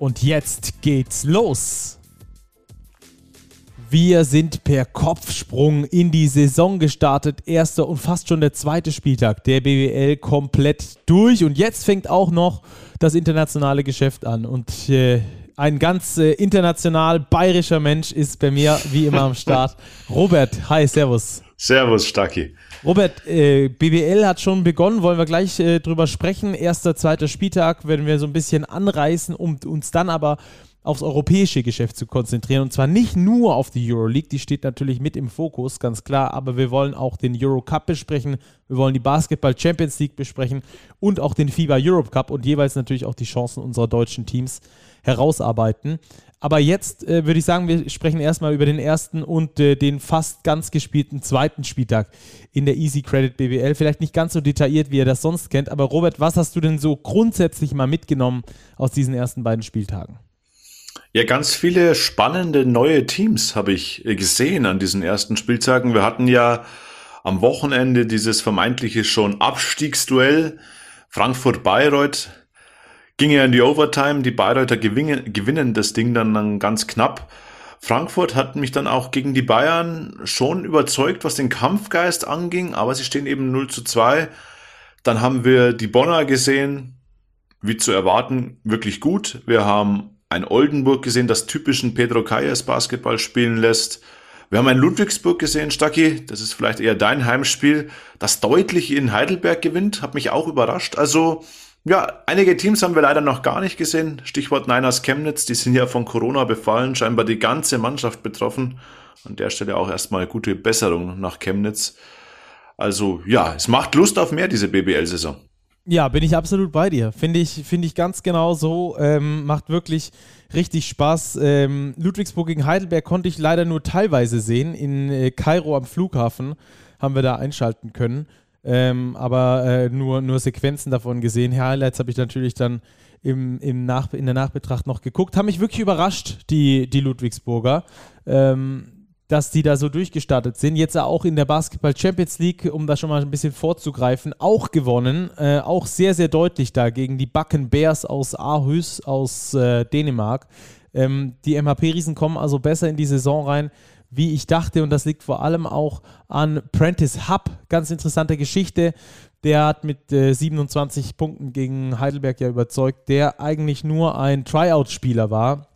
Und jetzt geht's los. Wir sind per Kopfsprung in die Saison gestartet. Erster und fast schon der zweite Spieltag der BWL komplett durch. Und jetzt fängt auch noch das internationale Geschäft an. Und äh, ein ganz äh, international bayerischer Mensch ist bei mir wie immer am Start. Robert, hi, servus. Servus, Stacki. Robert, äh, BBL hat schon begonnen, wollen wir gleich äh, drüber sprechen. Erster, zweiter Spieltag werden wir so ein bisschen anreißen, um uns dann aber aufs europäische Geschäft zu konzentrieren. Und zwar nicht nur auf die Euroleague, die steht natürlich mit im Fokus, ganz klar, aber wir wollen auch den Eurocup besprechen, wir wollen die Basketball Champions League besprechen und auch den FIBA Europe Cup und jeweils natürlich auch die Chancen unserer deutschen Teams herausarbeiten. Aber jetzt äh, würde ich sagen, wir sprechen erstmal über den ersten und äh, den fast ganz gespielten zweiten Spieltag in der Easy Credit BWL. Vielleicht nicht ganz so detailliert, wie ihr das sonst kennt, aber Robert, was hast du denn so grundsätzlich mal mitgenommen aus diesen ersten beiden Spieltagen? Ja, ganz viele spannende neue Teams habe ich äh, gesehen an diesen ersten Spieltagen. Wir hatten ja am Wochenende dieses vermeintliche schon Abstiegsduell Frankfurt-Bayreuth ging ja in die Overtime, die Bayreuther gewinnen, gewinnen das Ding dann, dann ganz knapp. Frankfurt hat mich dann auch gegen die Bayern schon überzeugt, was den Kampfgeist anging, aber sie stehen eben 0 zu 2. Dann haben wir die Bonner gesehen, wie zu erwarten, wirklich gut. Wir haben ein Oldenburg gesehen, das typischen Pedro Calles Basketball spielen lässt. Wir haben ein Ludwigsburg gesehen, Stacki, das ist vielleicht eher dein Heimspiel, das deutlich in Heidelberg gewinnt, hat mich auch überrascht. Also ja, einige Teams haben wir leider noch gar nicht gesehen. Stichwort Niners Chemnitz, die sind ja von Corona befallen, scheinbar die ganze Mannschaft betroffen. An der Stelle auch erstmal gute Besserung nach Chemnitz. Also ja, es macht Lust auf mehr, diese BBL-Saison. Ja, bin ich absolut bei dir. Finde ich, finde ich ganz genau so. Ähm, macht wirklich richtig Spaß. Ähm, Ludwigsburg gegen Heidelberg konnte ich leider nur teilweise sehen. In äh, Kairo am Flughafen haben wir da einschalten können ähm, aber äh, nur, nur Sequenzen davon gesehen. Highlights habe ich natürlich dann im, im Nach, in der Nachbetracht noch geguckt. Haben mich wirklich überrascht, die, die Ludwigsburger, ähm, dass die da so durchgestartet sind. Jetzt auch in der Basketball Champions League, um da schon mal ein bisschen vorzugreifen, auch gewonnen. Äh, auch sehr, sehr deutlich da gegen die Backen Bears aus Aarhus aus äh, Dänemark. Ähm, die MHP-Riesen kommen also besser in die Saison rein wie ich dachte. Und das liegt vor allem auch an Prentice Hub. Ganz interessante Geschichte. Der hat mit äh, 27 Punkten gegen Heidelberg ja überzeugt, der eigentlich nur ein Tryout-Spieler war.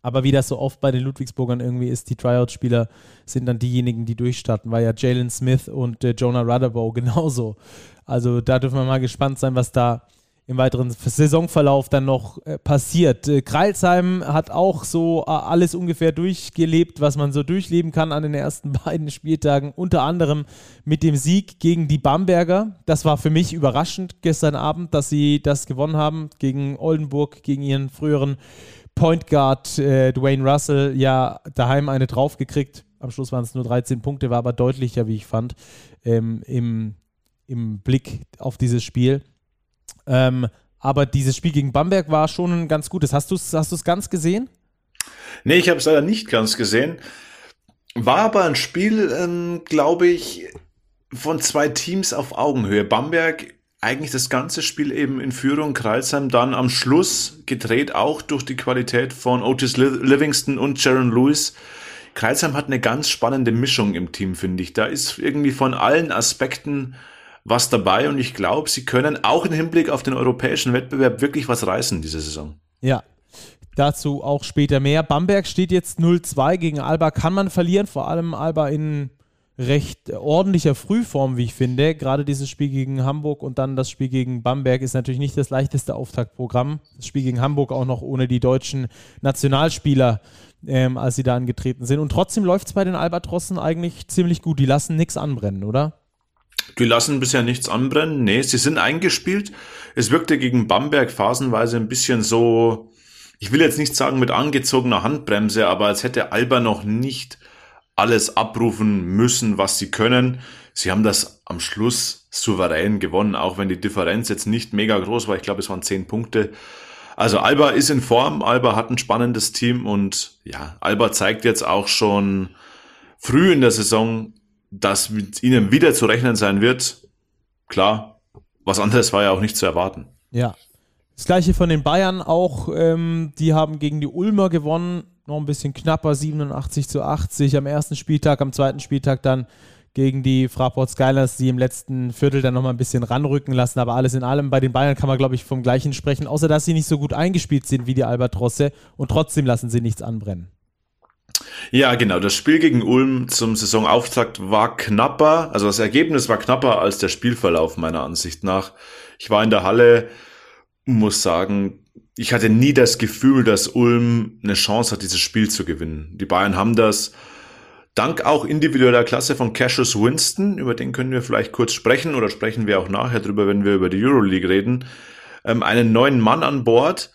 Aber wie das so oft bei den Ludwigsburgern irgendwie ist, die Tryout-Spieler sind dann diejenigen, die durchstarten. War ja Jalen Smith und äh, Jonah Rudderbow genauso. Also da dürfen wir mal gespannt sein, was da im weiteren Saisonverlauf dann noch äh, passiert. Äh, Kreilsheim hat auch so äh, alles ungefähr durchgelebt, was man so durchleben kann an den ersten beiden Spieltagen, unter anderem mit dem Sieg gegen die Bamberger. Das war für mich überraschend gestern Abend, dass sie das gewonnen haben gegen Oldenburg, gegen ihren früheren Point Guard äh, Dwayne Russell, ja daheim eine draufgekriegt. Am Schluss waren es nur 13 Punkte, war aber deutlicher, wie ich fand, ähm, im, im Blick auf dieses Spiel. Ähm, aber dieses Spiel gegen Bamberg war schon ganz gutes. Hast du es hast ganz gesehen? Nee, ich habe es leider nicht ganz gesehen. War aber ein Spiel, ähm, glaube ich, von zwei Teams auf Augenhöhe. Bamberg eigentlich das ganze Spiel eben in Führung, Kreisheim dann am Schluss gedreht, auch durch die Qualität von Otis Livingston und Jaron Lewis. Kreisheim hat eine ganz spannende Mischung im Team, finde ich. Da ist irgendwie von allen Aspekten was dabei und ich glaube, sie können auch im Hinblick auf den europäischen Wettbewerb wirklich was reißen diese Saison. Ja, dazu auch später mehr. Bamberg steht jetzt 0-2 gegen Alba. Kann man verlieren, vor allem Alba in recht ordentlicher Frühform, wie ich finde. Gerade dieses Spiel gegen Hamburg und dann das Spiel gegen Bamberg ist natürlich nicht das leichteste Auftaktprogramm. Das Spiel gegen Hamburg auch noch ohne die deutschen Nationalspieler, ähm, als sie da angetreten sind. Und trotzdem läuft es bei den Albatrossen eigentlich ziemlich gut. Die lassen nichts anbrennen, oder? Die lassen bisher nichts anbrennen. Nee, sie sind eingespielt. Es wirkte gegen Bamberg phasenweise ein bisschen so, ich will jetzt nicht sagen mit angezogener Handbremse, aber als hätte Alba noch nicht alles abrufen müssen, was sie können. Sie haben das am Schluss souverän gewonnen, auch wenn die Differenz jetzt nicht mega groß war. Ich glaube, es waren zehn Punkte. Also Alba ist in Form, Alba hat ein spannendes Team und ja, Alba zeigt jetzt auch schon früh in der Saison, dass mit ihnen wieder zu rechnen sein wird. Klar, was anderes war ja auch nicht zu erwarten. Ja. Das gleiche von den Bayern auch. Ähm, die haben gegen die Ulmer gewonnen. Noch ein bisschen knapper, 87 zu 80 am ersten Spieltag, am zweiten Spieltag dann gegen die Fraport Skylers, die im letzten Viertel dann nochmal ein bisschen ranrücken lassen. Aber alles in allem, bei den Bayern kann man, glaube ich, vom Gleichen sprechen, außer dass sie nicht so gut eingespielt sind wie die Albatrosse und trotzdem lassen sie nichts anbrennen. Ja, genau. Das Spiel gegen Ulm zum Saisonauftakt war knapper. Also das Ergebnis war knapper als der Spielverlauf meiner Ansicht nach. Ich war in der Halle, muss sagen, ich hatte nie das Gefühl, dass Ulm eine Chance hat, dieses Spiel zu gewinnen. Die Bayern haben das Dank auch individueller Klasse von Cassius Winston, über den können wir vielleicht kurz sprechen oder sprechen wir auch nachher drüber, wenn wir über die Euroleague reden, ähm, einen neuen Mann an Bord,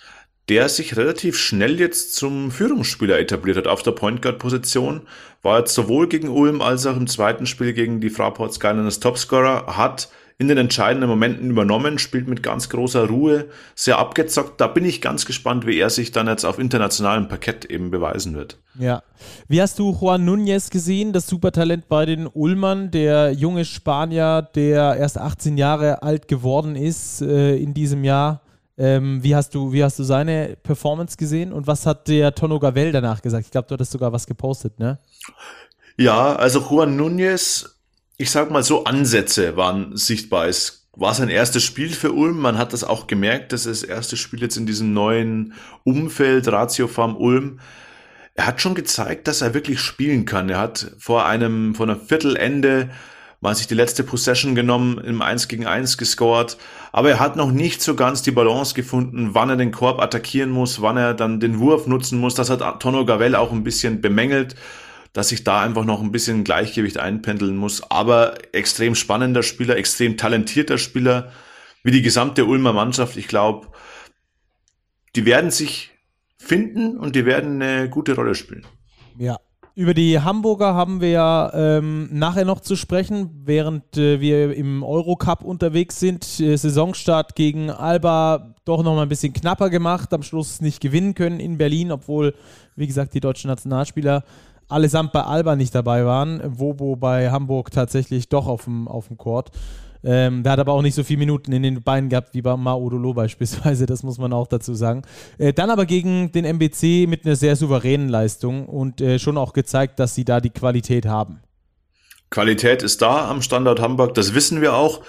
der sich relativ schnell jetzt zum Führungsspieler etabliert hat auf der Point Guard Position, war jetzt sowohl gegen Ulm als auch im zweiten Spiel gegen die Fraport Skyliners Topscorer, hat in den entscheidenden Momenten übernommen, spielt mit ganz großer Ruhe, sehr abgezockt. Da bin ich ganz gespannt, wie er sich dann jetzt auf internationalem Parkett eben beweisen wird. Ja. Wie hast du Juan Núñez gesehen, das Supertalent bei den Ulmern, der junge Spanier, der erst 18 Jahre alt geworden ist äh, in diesem Jahr? Ähm, wie, hast du, wie hast du seine Performance gesehen und was hat der Tono Gavel danach gesagt? Ich glaube, du hattest sogar was gepostet, ne? Ja, also Juan Núñez ich sag mal so, Ansätze waren sichtbar. Es war sein erstes Spiel für Ulm. Man hat das auch gemerkt, dass das erste Spiel jetzt in diesem neuen Umfeld, Ratio Farm Ulm. Er hat schon gezeigt, dass er wirklich spielen kann. Er hat vor einem, vor einem Viertelende mal sich die letzte Possession genommen, im 1 gegen 1 gescored. Aber er hat noch nicht so ganz die Balance gefunden, wann er den Korb attackieren muss, wann er dann den Wurf nutzen muss. Das hat Tono Gavel auch ein bisschen bemängelt dass ich da einfach noch ein bisschen Gleichgewicht einpendeln muss. Aber extrem spannender Spieler, extrem talentierter Spieler, wie die gesamte Ulmer Mannschaft. Ich glaube, die werden sich finden und die werden eine gute Rolle spielen. Ja. Über die Hamburger haben wir ja ähm, nachher noch zu sprechen, während äh, wir im Eurocup unterwegs sind. Äh, Saisonstart gegen Alba doch noch mal ein bisschen knapper gemacht, am Schluss nicht gewinnen können in Berlin, obwohl, wie gesagt, die deutschen Nationalspieler allesamt bei Alba nicht dabei waren. Wobo bei Hamburg tatsächlich doch auf dem, auf dem Court. Ähm, der hat aber auch nicht so viele Minuten in den Beinen gehabt wie bei Maudolo beispielsweise, das muss man auch dazu sagen. Äh, dann aber gegen den MBC mit einer sehr souveränen Leistung und äh, schon auch gezeigt, dass sie da die Qualität haben. Qualität ist da am Standort Hamburg, das wissen wir auch.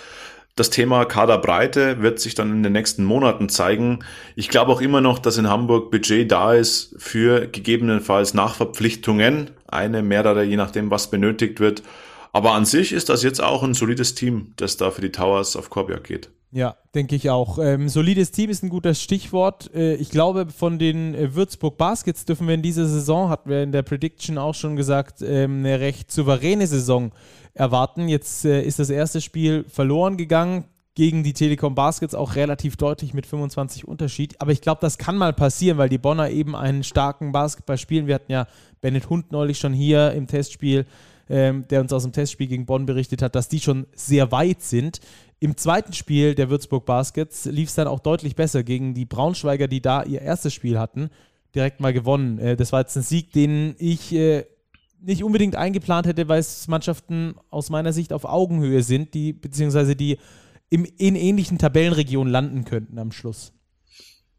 Das Thema Kaderbreite wird sich dann in den nächsten Monaten zeigen. Ich glaube auch immer noch, dass in Hamburg Budget da ist für gegebenenfalls Nachverpflichtungen. Eine, mehrere, je nachdem, was benötigt wird. Aber an sich ist das jetzt auch ein solides Team, das da für die Towers auf Korbiak geht. Ja, denke ich auch. Ähm, solides Team ist ein gutes Stichwort. Äh, ich glaube, von den äh, Würzburg Baskets dürfen wir in dieser Saison, hatten wir in der Prediction auch schon gesagt, ähm, eine recht souveräne Saison erwarten. Jetzt äh, ist das erste Spiel verloren gegangen gegen die Telekom Baskets auch relativ deutlich mit 25 Unterschied. Aber ich glaube, das kann mal passieren, weil die Bonner eben einen starken Basketball spielen. Wir hatten ja Bennett Hund neulich schon hier im Testspiel, ähm, der uns aus dem Testspiel gegen Bonn berichtet hat, dass die schon sehr weit sind. Im zweiten Spiel der Würzburg Baskets lief es dann auch deutlich besser gegen die Braunschweiger, die da ihr erstes Spiel hatten. Direkt mal gewonnen. Äh, das war jetzt ein Sieg, den ich äh, nicht unbedingt eingeplant hätte, weil es Mannschaften aus meiner Sicht auf Augenhöhe sind, die beziehungsweise die im, in ähnlichen Tabellenregionen landen könnten am Schluss.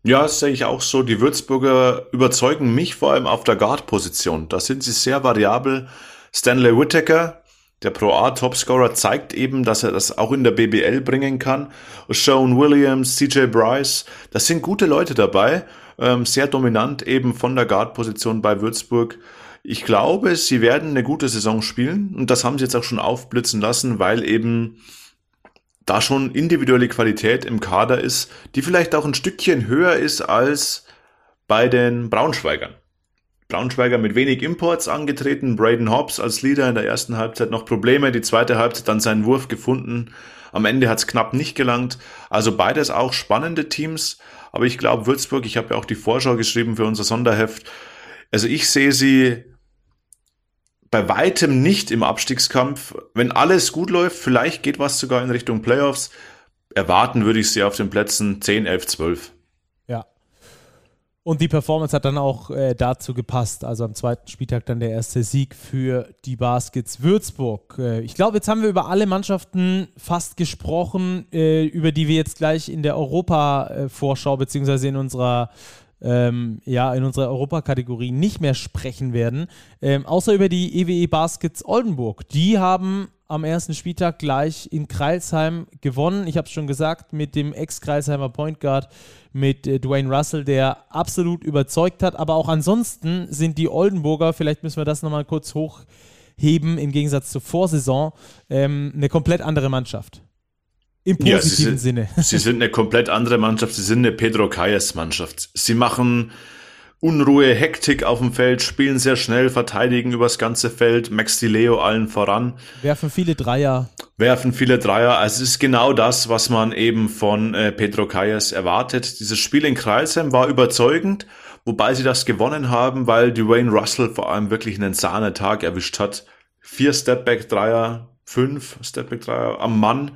Ja, das sehe ich auch so. Die Würzburger überzeugen mich vor allem auf der Guard-Position. Da sind sie sehr variabel. Stanley Whittaker, der Pro A Topscorer, zeigt eben, dass er das auch in der BBL bringen kann. Sean Williams, CJ Bryce, das sind gute Leute dabei. Ähm, sehr dominant eben von der Guard-Position bei Würzburg. Ich glaube, sie werden eine gute Saison spielen und das haben sie jetzt auch schon aufblitzen lassen, weil eben da schon individuelle Qualität im Kader ist, die vielleicht auch ein Stückchen höher ist als bei den Braunschweigern. Braunschweiger mit wenig Imports angetreten, Braden Hobbs als Leader in der ersten Halbzeit noch Probleme, die zweite Halbzeit dann seinen Wurf gefunden. Am Ende hat es knapp nicht gelangt. Also beides auch spannende Teams, Aber ich glaube, Würzburg, ich habe ja auch die Vorschau geschrieben für unser Sonderheft. Also ich sehe sie bei weitem nicht im Abstiegskampf. Wenn alles gut läuft, vielleicht geht was sogar in Richtung Playoffs. Erwarten würde ich sie auf den Plätzen 10, 11, 12. Und die Performance hat dann auch äh, dazu gepasst. Also am zweiten Spieltag dann der erste Sieg für die Baskets Würzburg. Äh, ich glaube, jetzt haben wir über alle Mannschaften fast gesprochen, äh, über die wir jetzt gleich in der Europa-Vorschau beziehungsweise in unserer ähm, ja, in unserer Europakategorie nicht mehr sprechen werden. Ähm, außer über die EWE Baskets Oldenburg. Die haben am ersten Spieltag gleich in Kreilsheim gewonnen. Ich habe es schon gesagt, mit dem Ex-Kreilsheimer Point Guard, mit äh, Dwayne Russell, der absolut überzeugt hat. Aber auch ansonsten sind die Oldenburger, vielleicht müssen wir das nochmal kurz hochheben, im Gegensatz zur Vorsaison, ähm, eine komplett andere Mannschaft. Im positiven ja, sie sind, Sinne. Sie sind eine komplett andere Mannschaft. Sie sind eine Pedro Calles Mannschaft. Sie machen Unruhe, Hektik auf dem Feld, spielen sehr schnell, verteidigen übers ganze Feld. Max Di Leo allen voran. Werfen viele Dreier. Werfen viele Dreier. Also es ist genau das, was man eben von äh, Pedro Calles erwartet. Dieses Spiel in Kreisheim war überzeugend, wobei sie das gewonnen haben, weil Dwayne Russell vor allem wirklich einen Sahnetag erwischt hat. Vier Stepback-Dreier, fünf Stepback-Dreier am Mann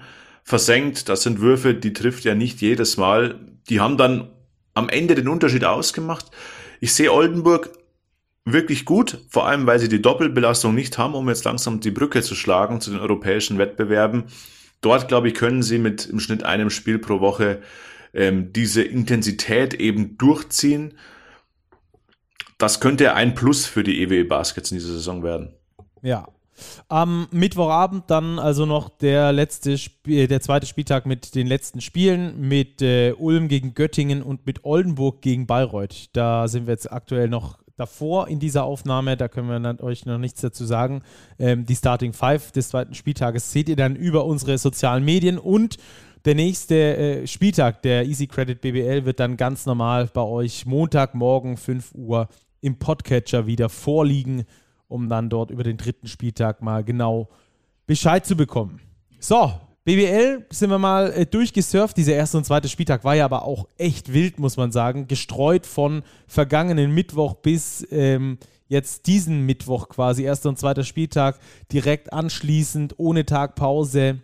versenkt. Das sind Würfe, die trifft ja nicht jedes Mal. Die haben dann am Ende den Unterschied ausgemacht. Ich sehe Oldenburg wirklich gut, vor allem weil sie die Doppelbelastung nicht haben, um jetzt langsam die Brücke zu schlagen zu den europäischen Wettbewerben. Dort, glaube ich, können sie mit im Schnitt einem Spiel pro Woche ähm, diese Intensität eben durchziehen. Das könnte ein Plus für die EWE Baskets in dieser Saison werden. Ja, am Mittwochabend dann also noch der letzte Spiel, äh, der zweite Spieltag mit den letzten Spielen mit äh, Ulm gegen Göttingen und mit Oldenburg gegen Bayreuth. Da sind wir jetzt aktuell noch davor in dieser Aufnahme, da können wir euch noch nichts dazu sagen. Ähm, die Starting Five des zweiten Spieltages seht ihr dann über unsere sozialen Medien und der nächste äh, Spieltag der Easy Credit BBL wird dann ganz normal bei euch Montagmorgen 5 Uhr im Podcatcher wieder vorliegen um dann dort über den dritten Spieltag mal genau Bescheid zu bekommen. So, BBL sind wir mal äh, durchgesurft. Dieser erste und zweite Spieltag war ja aber auch echt wild, muss man sagen. Gestreut von vergangenen Mittwoch bis ähm, jetzt diesen Mittwoch quasi. Erster und zweiter Spieltag direkt anschließend, ohne Tagpause.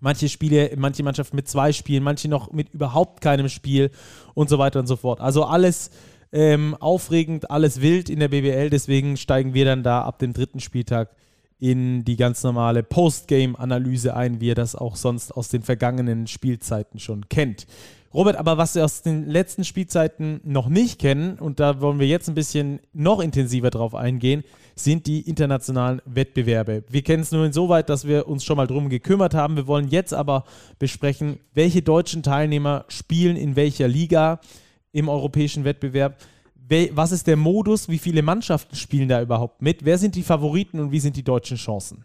Manche Spiele, manche Mannschaften mit zwei Spielen, manche noch mit überhaupt keinem Spiel und so weiter und so fort. Also alles ähm, aufregend, alles wild in der BBL. Deswegen steigen wir dann da ab dem dritten Spieltag in die ganz normale Postgame-Analyse ein, wie ihr das auch sonst aus den vergangenen Spielzeiten schon kennt. Robert, aber was wir aus den letzten Spielzeiten noch nicht kennen, und da wollen wir jetzt ein bisschen noch intensiver drauf eingehen, sind die internationalen Wettbewerbe. Wir kennen es nur insoweit, dass wir uns schon mal drum gekümmert haben. Wir wollen jetzt aber besprechen, welche deutschen Teilnehmer spielen in welcher Liga, im europäischen Wettbewerb. Was ist der Modus? Wie viele Mannschaften spielen da überhaupt mit? Wer sind die Favoriten und wie sind die deutschen Chancen?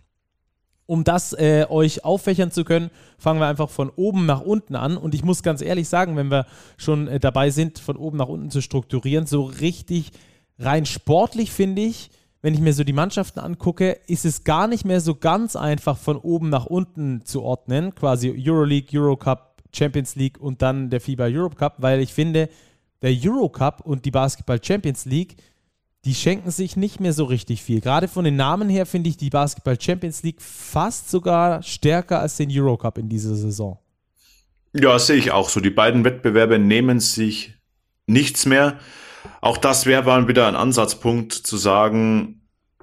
Um das äh, euch auffächern zu können, fangen wir einfach von oben nach unten an. Und ich muss ganz ehrlich sagen, wenn wir schon äh, dabei sind, von oben nach unten zu strukturieren, so richtig rein sportlich finde ich, wenn ich mir so die Mannschaften angucke, ist es gar nicht mehr so ganz einfach von oben nach unten zu ordnen. Quasi Euroleague, Eurocup, Champions League und dann der FIBA Europe Cup, weil ich finde, der Eurocup und die Basketball Champions League, die schenken sich nicht mehr so richtig viel. Gerade von den Namen her finde ich die Basketball Champions League fast sogar stärker als den Eurocup in dieser Saison. Ja, sehe ich auch so. Die beiden Wettbewerbe nehmen sich nichts mehr. Auch das wäre mal wieder ein Ansatzpunkt zu sagen,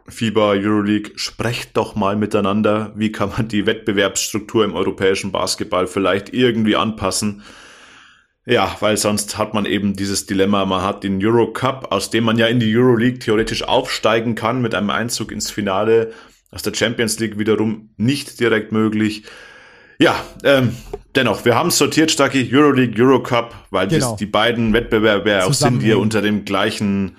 FIBA, Euroleague, sprecht doch mal miteinander. Wie kann man die Wettbewerbsstruktur im europäischen Basketball vielleicht irgendwie anpassen? Ja, weil sonst hat man eben dieses Dilemma, man hat den Euro Cup, aus dem man ja in die Euroleague theoretisch aufsteigen kann mit einem Einzug ins Finale, aus der Champions League wiederum nicht direkt möglich. Ja, ähm, dennoch, wir haben sortiert, Stacki, Euroleague, Eurocup, weil genau. das die beiden Wettbewerbe auch sind, die unter dem gleichen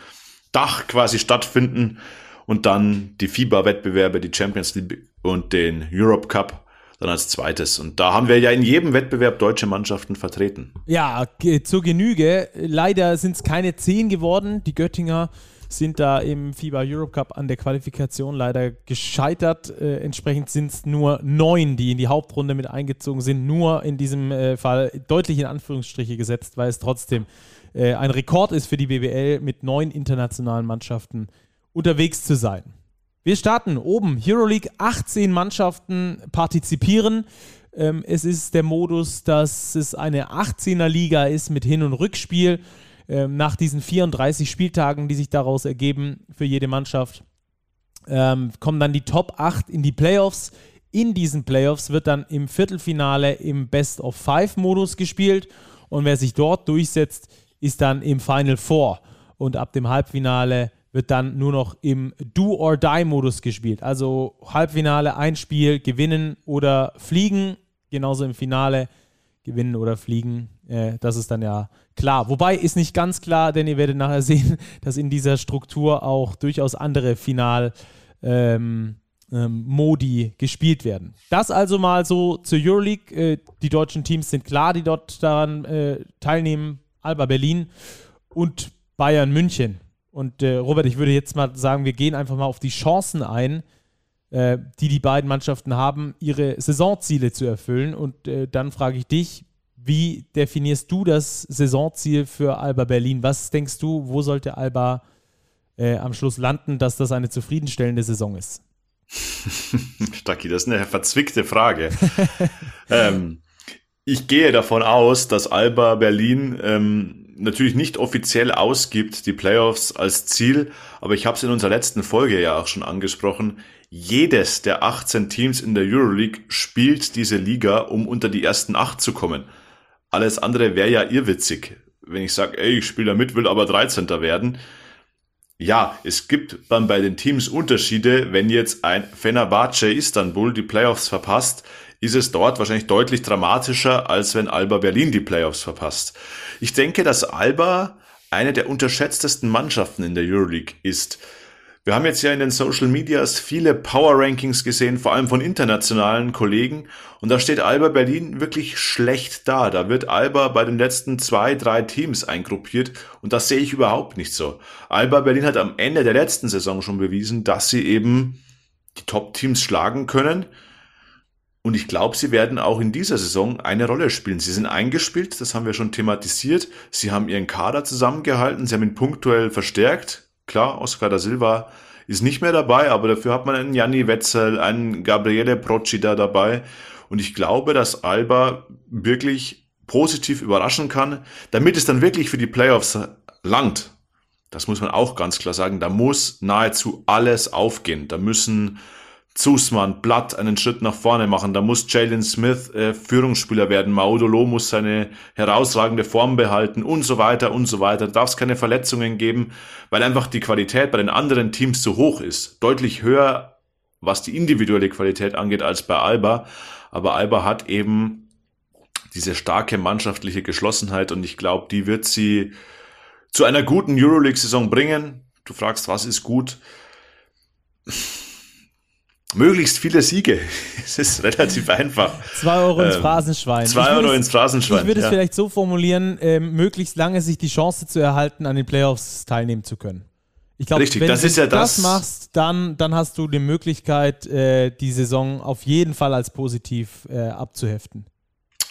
Dach quasi stattfinden. Und dann die FIBA-Wettbewerbe, die Champions League und den Europe Cup dann als zweites. Und da haben wir ja in jedem Wettbewerb deutsche Mannschaften vertreten. Ja, zur Genüge. Leider sind es keine zehn geworden. Die Göttinger sind da im FIBA Europe Cup an der Qualifikation leider gescheitert. Äh, entsprechend sind es nur neun, die in die Hauptrunde mit eingezogen sind. Nur in diesem äh, Fall deutlich in Anführungsstriche gesetzt, weil es trotzdem äh, ein Rekord ist für die BBL, mit neun internationalen Mannschaften unterwegs zu sein. Wir starten oben. Euroleague, 18 Mannschaften partizipieren. Ähm, es ist der Modus, dass es eine 18er Liga ist mit Hin- und Rückspiel. Ähm, nach diesen 34 Spieltagen, die sich daraus ergeben für jede Mannschaft, ähm, kommen dann die Top 8 in die Playoffs. In diesen Playoffs wird dann im Viertelfinale im Best-of-Five-Modus gespielt und wer sich dort durchsetzt, ist dann im Final Four. Und ab dem Halbfinale wird dann nur noch im Do-or-Die-Modus gespielt. Also Halbfinale, ein Spiel, gewinnen oder fliegen. Genauso im Finale, gewinnen oder fliegen. Äh, das ist dann ja klar. Wobei ist nicht ganz klar, denn ihr werdet nachher sehen, dass in dieser Struktur auch durchaus andere Final- ähm, ähm, Modi gespielt werden. Das also mal so zur Euroleague. Äh, die deutschen Teams sind klar, die dort daran äh, teilnehmen. Alba Berlin und Bayern München. Und äh, Robert, ich würde jetzt mal sagen, wir gehen einfach mal auf die Chancen ein, äh, die die beiden Mannschaften haben, ihre Saisonziele zu erfüllen. Und äh, dann frage ich dich, wie definierst du das Saisonziel für Alba Berlin? Was denkst du, wo sollte Alba äh, am Schluss landen, dass das eine zufriedenstellende Saison ist? Stacki, das ist eine verzwickte Frage. ähm, ich gehe davon aus, dass Alba Berlin ähm, natürlich nicht offiziell ausgibt, die Playoffs als Ziel, aber ich habe es in unserer letzten Folge ja auch schon angesprochen. Jedes der 18 Teams in der Euroleague spielt diese Liga, um unter die ersten acht zu kommen. Alles andere wäre ja irrwitzig, wenn ich sage, ey, ich spiele da mit, will aber 13. werden. Ja, es gibt dann bei den Teams Unterschiede, wenn jetzt ein Fenerbahce Istanbul die Playoffs verpasst, ist es dort wahrscheinlich deutlich dramatischer, als wenn Alba Berlin die Playoffs verpasst. Ich denke, dass Alba eine der unterschätztesten Mannschaften in der Euroleague ist. Wir haben jetzt ja in den Social Medias viele Power Rankings gesehen, vor allem von internationalen Kollegen. Und da steht Alba Berlin wirklich schlecht da. Da wird Alba bei den letzten zwei, drei Teams eingruppiert. Und das sehe ich überhaupt nicht so. Alba Berlin hat am Ende der letzten Saison schon bewiesen, dass sie eben die Top-Teams schlagen können. Und ich glaube, sie werden auch in dieser Saison eine Rolle spielen. Sie sind eingespielt, das haben wir schon thematisiert. Sie haben ihren Kader zusammengehalten, sie haben ihn punktuell verstärkt. Klar, Oscar da Silva ist nicht mehr dabei, aber dafür hat man einen Janni Wetzel, einen Gabriele Procida dabei. Und ich glaube, dass Alba wirklich positiv überraschen kann, damit es dann wirklich für die Playoffs langt. Das muss man auch ganz klar sagen. Da muss nahezu alles aufgehen. Da müssen Zusman, Blatt einen Schritt nach vorne machen. Da muss Jalen Smith äh, Führungsspieler werden. Maudolo muss seine herausragende Form behalten und so weiter und so weiter. Da darf es keine Verletzungen geben, weil einfach die Qualität bei den anderen Teams zu hoch ist. Deutlich höher, was die individuelle Qualität angeht, als bei Alba. Aber Alba hat eben diese starke mannschaftliche Geschlossenheit und ich glaube, die wird sie zu einer guten Euroleague-Saison bringen. Du fragst, was ist gut? Möglichst viele Siege. Es ist relativ einfach. Zwei Euro ins ähm, Phrasenschwein. Zwei Euro ins Phrasenschwein. Ich würde ja. es vielleicht so formulieren, ähm, möglichst lange sich die Chance zu erhalten, an den Playoffs teilnehmen zu können. Ich glaube, wenn das du ja das, das, machst, dann, dann hast du die Möglichkeit, äh, die Saison auf jeden Fall als positiv äh, abzuheften.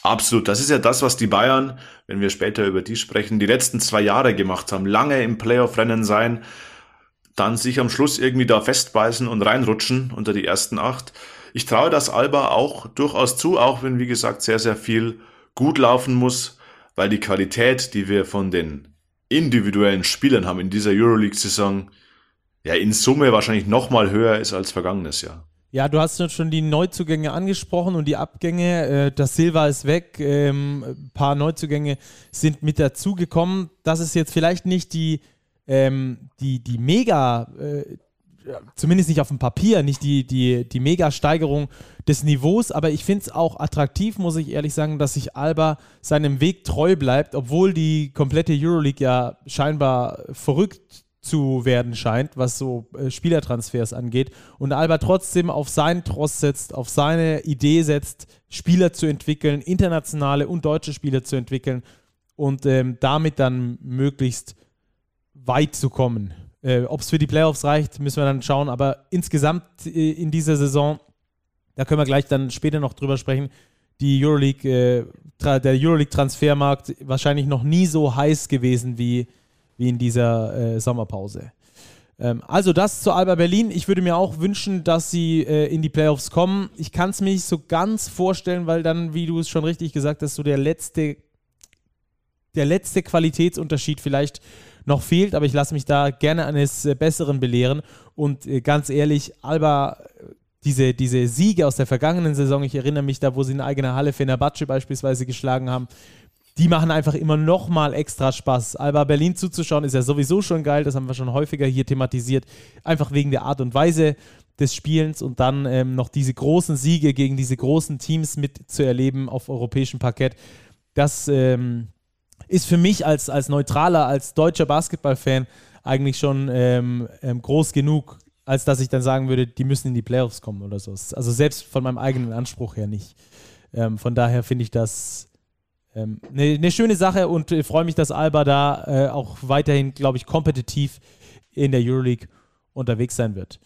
Absolut. Das ist ja das, was die Bayern, wenn wir später über die sprechen, die letzten zwei Jahre gemacht haben. Lange im Playoff-Rennen sein, dann sich am Schluss irgendwie da festbeißen und reinrutschen unter die ersten acht. Ich traue das Alba auch durchaus zu, auch wenn, wie gesagt, sehr, sehr viel gut laufen muss, weil die Qualität, die wir von den individuellen Spielern haben in dieser Euroleague-Saison, ja in Summe wahrscheinlich nochmal höher ist als vergangenes Jahr. Ja, du hast schon die Neuzugänge angesprochen und die Abgänge. Äh, das Silva ist weg, ähm, ein paar Neuzugänge sind mit dazugekommen. Das ist jetzt vielleicht nicht die ähm, die, die mega, äh, zumindest nicht auf dem Papier, nicht die, die, die Mega-Steigerung des Niveaus, aber ich finde es auch attraktiv, muss ich ehrlich sagen, dass sich Alba seinem Weg treu bleibt, obwohl die komplette Euroleague ja scheinbar verrückt zu werden scheint, was so äh, Spielertransfers angeht. Und Alba trotzdem auf seinen Tross setzt, auf seine Idee setzt, Spieler zu entwickeln, internationale und deutsche Spieler zu entwickeln und ähm, damit dann möglichst weit zu kommen. Äh, Ob es für die Playoffs reicht, müssen wir dann schauen. Aber insgesamt äh, in dieser Saison, da können wir gleich dann später noch drüber sprechen, die Euroleague, äh, der Euroleague-Transfermarkt wahrscheinlich noch nie so heiß gewesen wie, wie in dieser äh, Sommerpause. Ähm, also das zu Alba Berlin. Ich würde mir auch wünschen, dass sie äh, in die Playoffs kommen. Ich kann es mir nicht so ganz vorstellen, weil dann, wie du es schon richtig gesagt hast, so der letzte, der letzte Qualitätsunterschied vielleicht noch fehlt, aber ich lasse mich da gerne eines äh, Besseren belehren. Und äh, ganz ehrlich, Alba, diese, diese Siege aus der vergangenen Saison, ich erinnere mich da, wo sie in eigener Halle Fenerbahce beispielsweise geschlagen haben, die machen einfach immer noch mal extra Spaß. Alba Berlin zuzuschauen ist ja sowieso schon geil, das haben wir schon häufiger hier thematisiert, einfach wegen der Art und Weise des Spielens und dann ähm, noch diese großen Siege gegen diese großen Teams mitzuerleben auf europäischem Parkett. Das ähm, ist für mich als, als neutraler, als deutscher Basketballfan eigentlich schon ähm, ähm groß genug, als dass ich dann sagen würde, die müssen in die Playoffs kommen oder so. Also selbst von meinem eigenen Anspruch her nicht. Ähm, von daher finde ich das eine ähm, ne schöne Sache und äh, freue mich, dass Alba da äh, auch weiterhin, glaube ich, kompetitiv in der Euroleague unterwegs sein wird.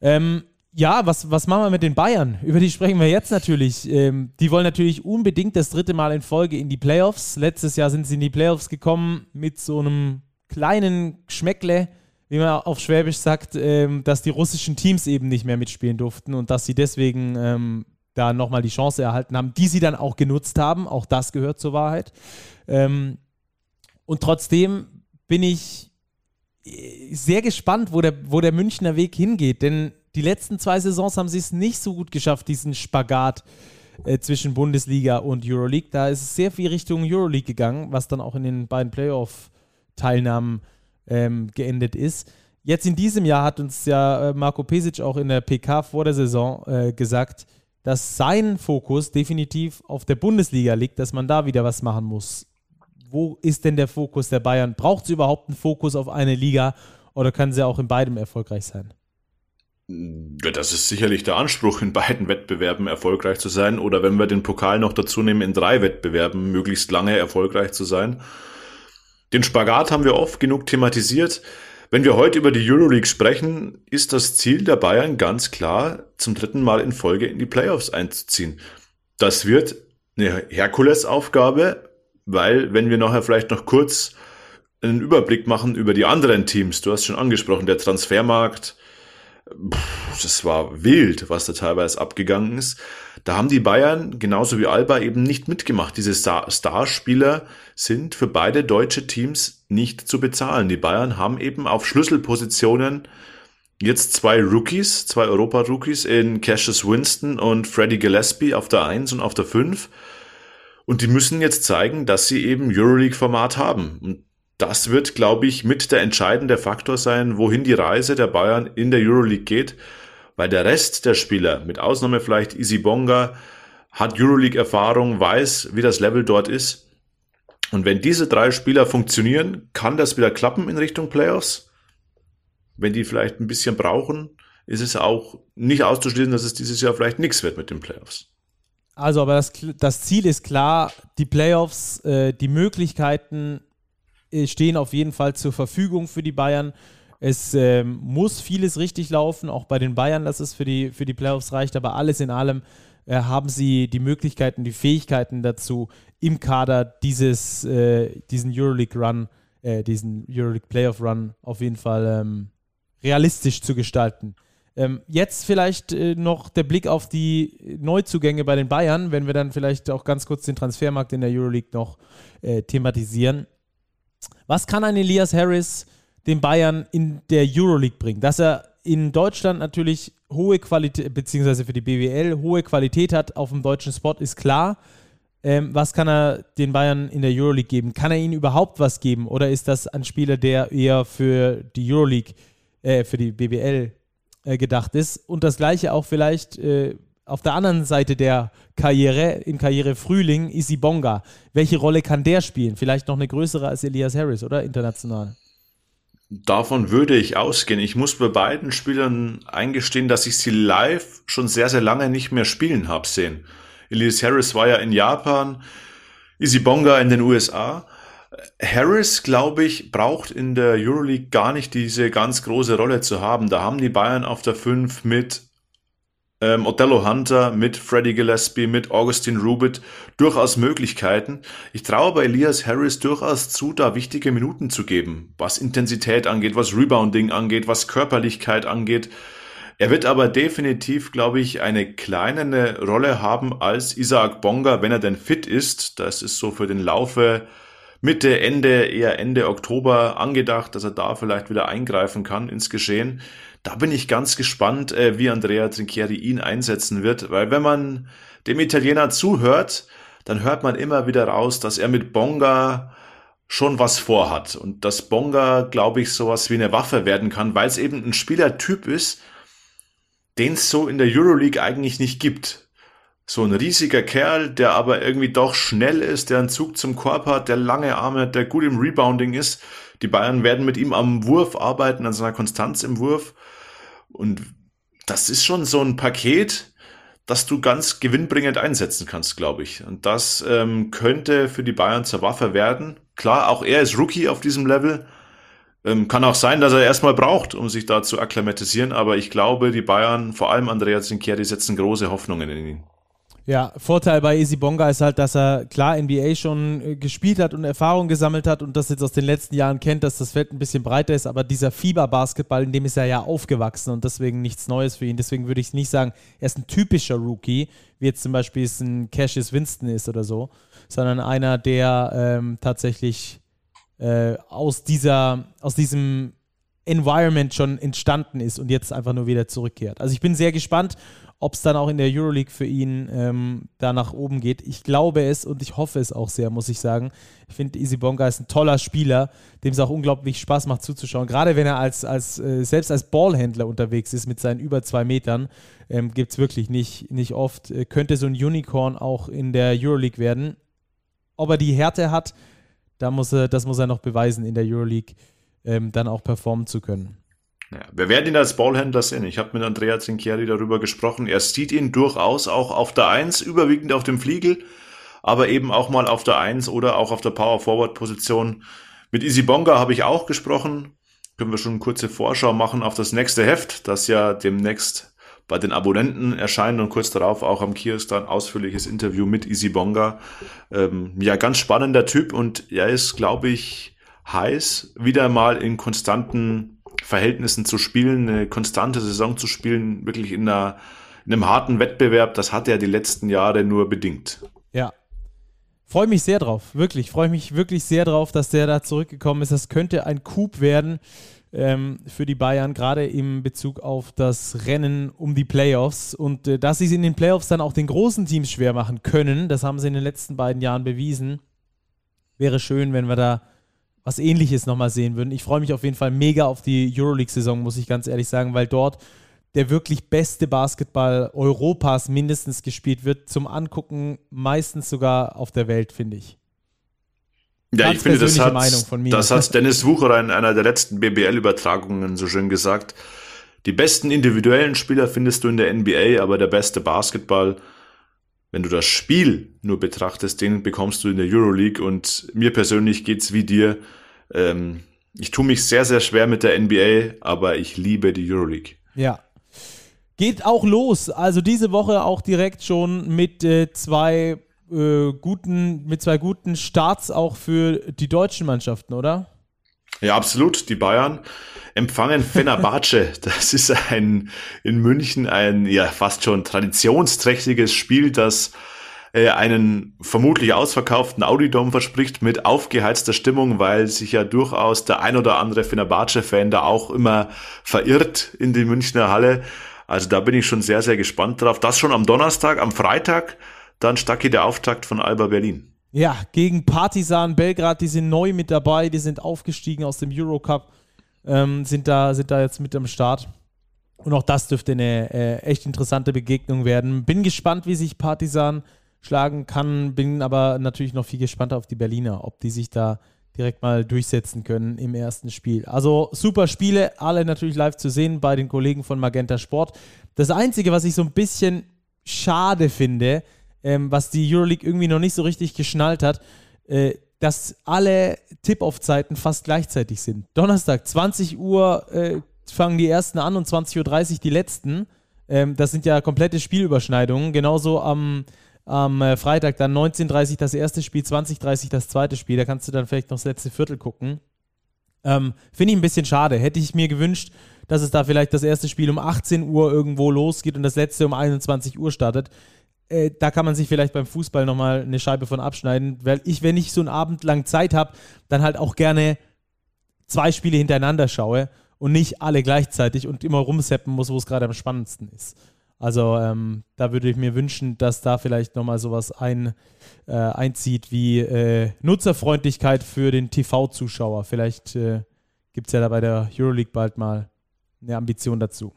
Ähm, ja, was, was machen wir mit den Bayern? Über die sprechen wir jetzt natürlich. Ähm, die wollen natürlich unbedingt das dritte Mal in Folge in die Playoffs. Letztes Jahr sind sie in die Playoffs gekommen mit so einem kleinen Schmeckle, wie man auf Schwäbisch sagt, ähm, dass die russischen Teams eben nicht mehr mitspielen durften und dass sie deswegen ähm, da nochmal die Chance erhalten haben, die sie dann auch genutzt haben. Auch das gehört zur Wahrheit. Ähm, und trotzdem bin ich äh, sehr gespannt, wo der, wo der Münchner Weg hingeht. Denn die letzten zwei Saisons haben sie es nicht so gut geschafft, diesen Spagat äh, zwischen Bundesliga und Euroleague. Da ist es sehr viel Richtung Euroleague gegangen, was dann auch in den beiden Playoff-Teilnahmen ähm, geendet ist. Jetzt in diesem Jahr hat uns ja äh, Marco Pesic auch in der PK vor der Saison äh, gesagt, dass sein Fokus definitiv auf der Bundesliga liegt, dass man da wieder was machen muss. Wo ist denn der Fokus der Bayern? Braucht es überhaupt einen Fokus auf eine Liga oder können sie auch in beidem erfolgreich sein? Das ist sicherlich der Anspruch, in beiden Wettbewerben erfolgreich zu sein. Oder wenn wir den Pokal noch dazu nehmen, in drei Wettbewerben möglichst lange erfolgreich zu sein. Den Spagat haben wir oft genug thematisiert. Wenn wir heute über die Euroleague sprechen, ist das Ziel der Bayern ganz klar, zum dritten Mal in Folge in die Playoffs einzuziehen. Das wird eine Herkulesaufgabe, weil wenn wir nachher vielleicht noch kurz einen Überblick machen über die anderen Teams, du hast schon angesprochen, der Transfermarkt, das war wild, was da teilweise abgegangen ist. Da haben die Bayern genauso wie Alba eben nicht mitgemacht. Diese Starspieler sind für beide deutsche Teams nicht zu bezahlen. Die Bayern haben eben auf Schlüsselpositionen jetzt zwei Rookies, zwei Europa-Rookies in Cassius Winston und Freddie Gillespie auf der 1 und auf der 5. Und die müssen jetzt zeigen, dass sie eben Euroleague-Format haben. Und das wird, glaube ich, mit der entscheidende Faktor sein, wohin die Reise der Bayern in der Euroleague geht, weil der Rest der Spieler, mit Ausnahme vielleicht Easy Bonga, hat Euroleague-Erfahrung, weiß, wie das Level dort ist. Und wenn diese drei Spieler funktionieren, kann das wieder klappen in Richtung Playoffs. Wenn die vielleicht ein bisschen brauchen, ist es auch nicht auszuschließen, dass es dieses Jahr vielleicht nichts wird mit den Playoffs. Also, aber das, das Ziel ist klar, die Playoffs, äh, die Möglichkeiten stehen auf jeden Fall zur Verfügung für die Bayern. Es ähm, muss vieles richtig laufen, auch bei den Bayern, dass es für die, für die Playoffs reicht, aber alles in allem äh, haben sie die Möglichkeiten, die Fähigkeiten dazu, im Kader dieses, äh, diesen Euroleague-Run, äh, diesen Euroleague-Playoff-Run auf jeden Fall ähm, realistisch zu gestalten. Ähm, jetzt vielleicht äh, noch der Blick auf die Neuzugänge bei den Bayern, wenn wir dann vielleicht auch ganz kurz den Transfermarkt in der Euroleague noch äh, thematisieren. Was kann ein Elias Harris den Bayern in der Euroleague bringen? Dass er in Deutschland natürlich hohe Qualität, beziehungsweise für die BWL hohe Qualität hat auf dem deutschen Spot, ist klar. Ähm, was kann er den Bayern in der Euroleague geben? Kann er ihnen überhaupt was geben? Oder ist das ein Spieler, der eher für die Euroleague, äh, für die BWL äh, gedacht ist? Und das gleiche auch vielleicht äh, auf der anderen Seite der Karriere, in Karriere Frühling, Isi Bonga. Welche Rolle kann der spielen? Vielleicht noch eine größere als Elias Harris, oder? International. Davon würde ich ausgehen. Ich muss bei beiden Spielern eingestehen, dass ich sie live schon sehr, sehr lange nicht mehr spielen habe sehen. Elias Harris war ja in Japan, Isi Bonga in den USA. Harris, glaube ich, braucht in der Euroleague gar nicht diese ganz große Rolle zu haben. Da haben die Bayern auf der 5 mit ähm, Othello Hunter, mit Freddie Gillespie, mit Augustin Rubit durchaus Möglichkeiten. Ich traue aber Elias Harris durchaus zu, da wichtige Minuten zu geben, was Intensität angeht, was Rebounding angeht, was Körperlichkeit angeht. Er wird aber definitiv, glaube ich, eine kleinere Rolle haben als Isaac Bonga, wenn er denn fit ist. Das ist so für den Laufe Mitte, Ende, eher Ende Oktober angedacht, dass er da vielleicht wieder eingreifen kann ins Geschehen. Da bin ich ganz gespannt, äh, wie Andrea Trinchieri ihn einsetzen wird, weil wenn man dem Italiener zuhört, dann hört man immer wieder raus, dass er mit Bonga schon was vorhat und dass Bonga, glaube ich, sowas wie eine Waffe werden kann, weil es eben ein Spielertyp ist, den es so in der Euroleague eigentlich nicht gibt. So ein riesiger Kerl, der aber irgendwie doch schnell ist, der einen Zug zum Korb hat, der lange Arme hat, der gut im Rebounding ist. Die Bayern werden mit ihm am Wurf arbeiten, an seiner Konstanz im Wurf. Und das ist schon so ein Paket, das du ganz gewinnbringend einsetzen kannst, glaube ich. Und das ähm, könnte für die Bayern zur Waffe werden. Klar, auch er ist Rookie auf diesem Level. Ähm, kann auch sein, dass er erstmal braucht, um sich da zu akklimatisieren, aber ich glaube, die Bayern, vor allem Andrea Zinchieri, setzen große Hoffnungen in ihn. Ja, Vorteil bei Easy Bonga ist halt, dass er klar NBA schon äh, gespielt hat und Erfahrung gesammelt hat und das jetzt aus den letzten Jahren kennt, dass das Feld ein bisschen breiter ist, aber dieser Fieberbasketball, in dem ist er ja aufgewachsen und deswegen nichts Neues für ihn. Deswegen würde ich nicht sagen, er ist ein typischer Rookie, wie jetzt zum Beispiel es ein Cassius Winston ist oder so, sondern einer, der ähm, tatsächlich äh, aus, dieser, aus diesem Environment schon entstanden ist und jetzt einfach nur wieder zurückkehrt. Also ich bin sehr gespannt ob es dann auch in der Euroleague für ihn ähm, da nach oben geht. Ich glaube es und ich hoffe es auch sehr, muss ich sagen. Ich finde, Easy Bonga ist ein toller Spieler, dem es auch unglaublich Spaß macht zuzuschauen. Gerade wenn er als, als äh, selbst als Ballhändler unterwegs ist mit seinen über zwei Metern, ähm, gibt es wirklich nicht, nicht oft. Äh, könnte so ein Unicorn auch in der Euroleague werden. Ob er die Härte hat, da muss er, das muss er noch beweisen, in der Euroleague ähm, dann auch performen zu können. Ja, wir werden ihn als Ballhändler sehen. Ich habe mit Andrea Zinchieri darüber gesprochen. Er sieht ihn durchaus auch auf der Eins, überwiegend auf dem Fliegel, aber eben auch mal auf der Eins oder auch auf der Power Forward Position. Mit Easy Bonga habe ich auch gesprochen. Können wir schon eine kurze Vorschau machen auf das nächste Heft, das ja demnächst bei den Abonnenten erscheint und kurz darauf auch am Kiosk dann ausführliches Interview mit Easy Bonga. Ähm, ja, ganz spannender Typ und er ist, glaube ich, heiß, wieder mal in konstanten Verhältnissen zu spielen, eine konstante Saison zu spielen, wirklich in, einer, in einem harten Wettbewerb, das hat er die letzten Jahre nur bedingt. Ja. Freue mich sehr drauf, wirklich. Freue mich wirklich sehr drauf, dass der da zurückgekommen ist. Das könnte ein Coup werden ähm, für die Bayern, gerade im Bezug auf das Rennen um die Playoffs. Und äh, dass sie es in den Playoffs dann auch den großen Teams schwer machen können, das haben sie in den letzten beiden Jahren bewiesen. Wäre schön, wenn wir da was ähnliches nochmal sehen würden. Ich freue mich auf jeden Fall mega auf die Euroleague-Saison, muss ich ganz ehrlich sagen, weil dort der wirklich beste Basketball Europas mindestens gespielt wird. Zum Angucken meistens sogar auf der Welt, finde ich. Ja, Ganz ich finde, das hat, das hat Dennis Wucherer in einer der letzten BBL-Übertragungen so schön gesagt. Die besten individuellen Spieler findest du in der NBA, aber der beste Basketball wenn du das Spiel nur betrachtest, den bekommst du in der Euroleague und mir persönlich geht's wie dir. Ähm, ich tue mich sehr, sehr schwer mit der NBA, aber ich liebe die Euroleague. Ja. Geht auch los. Also diese Woche auch direkt schon mit äh, zwei äh, guten, mit zwei guten Starts auch für die deutschen Mannschaften, oder? Ja, absolut. Die Bayern empfangen Fenerbahce. Das ist ein in München ein ja fast schon traditionsträchtiges Spiel, das äh, einen vermutlich ausverkauften Audidom verspricht mit aufgeheizter Stimmung, weil sich ja durchaus der ein oder andere Fenerbahce-Fan da auch immer verirrt in die Münchner Halle. Also da bin ich schon sehr, sehr gespannt drauf. Das schon am Donnerstag, am Freitag, dann Stacki der Auftakt von Alba Berlin. Ja, gegen Partisan Belgrad, die sind neu mit dabei, die sind aufgestiegen aus dem Eurocup, ähm, sind, da, sind da jetzt mit am Start. Und auch das dürfte eine äh, echt interessante Begegnung werden. Bin gespannt, wie sich Partisan schlagen kann, bin aber natürlich noch viel gespannter auf die Berliner, ob die sich da direkt mal durchsetzen können im ersten Spiel. Also super Spiele, alle natürlich live zu sehen bei den Kollegen von Magenta Sport. Das Einzige, was ich so ein bisschen schade finde, ähm, was die Euroleague irgendwie noch nicht so richtig geschnallt hat. Äh, dass alle Tip-Off-Zeiten fast gleichzeitig sind. Donnerstag, 20 Uhr äh, fangen die ersten an und 20.30 Uhr die letzten. Ähm, das sind ja komplette Spielüberschneidungen. Genauso am, am äh, Freitag dann 19.30 Uhr das erste Spiel, 20.30 Uhr das zweite Spiel. Da kannst du dann vielleicht noch das letzte Viertel gucken. Ähm, Finde ich ein bisschen schade. Hätte ich mir gewünscht, dass es da vielleicht das erste Spiel um 18 Uhr irgendwo losgeht und das letzte um 21 Uhr startet. Äh, da kann man sich vielleicht beim Fußball nochmal eine Scheibe von abschneiden, weil ich, wenn ich so einen Abend lang Zeit habe, dann halt auch gerne zwei Spiele hintereinander schaue und nicht alle gleichzeitig und immer rumseppen muss, wo es gerade am spannendsten ist. Also ähm, da würde ich mir wünschen, dass da vielleicht nochmal sowas ein, äh, einzieht wie äh, Nutzerfreundlichkeit für den TV-Zuschauer. Vielleicht äh, gibt es ja da bei der Euroleague bald mal eine Ambition dazu.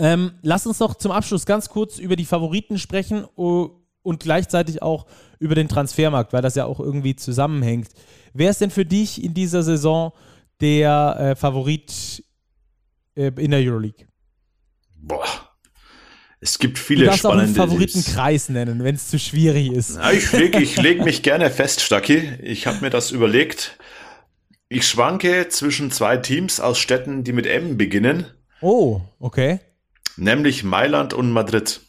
Ähm, lass uns noch zum Abschluss ganz kurz über die Favoriten sprechen und gleichzeitig auch über den Transfermarkt, weil das ja auch irgendwie zusammenhängt. Wer ist denn für dich in dieser Saison der äh, Favorit äh, in der Euroleague? Boah. Es gibt viele du spannende. Auch einen Favoritenkreis nennen, wenn es zu schwierig ist. Ja, ich lege leg mich gerne fest, Stacki. Ich habe mir das überlegt. Ich schwanke zwischen zwei Teams aus Städten, die mit M beginnen. Oh, okay. Nämlich Mailand und Madrid.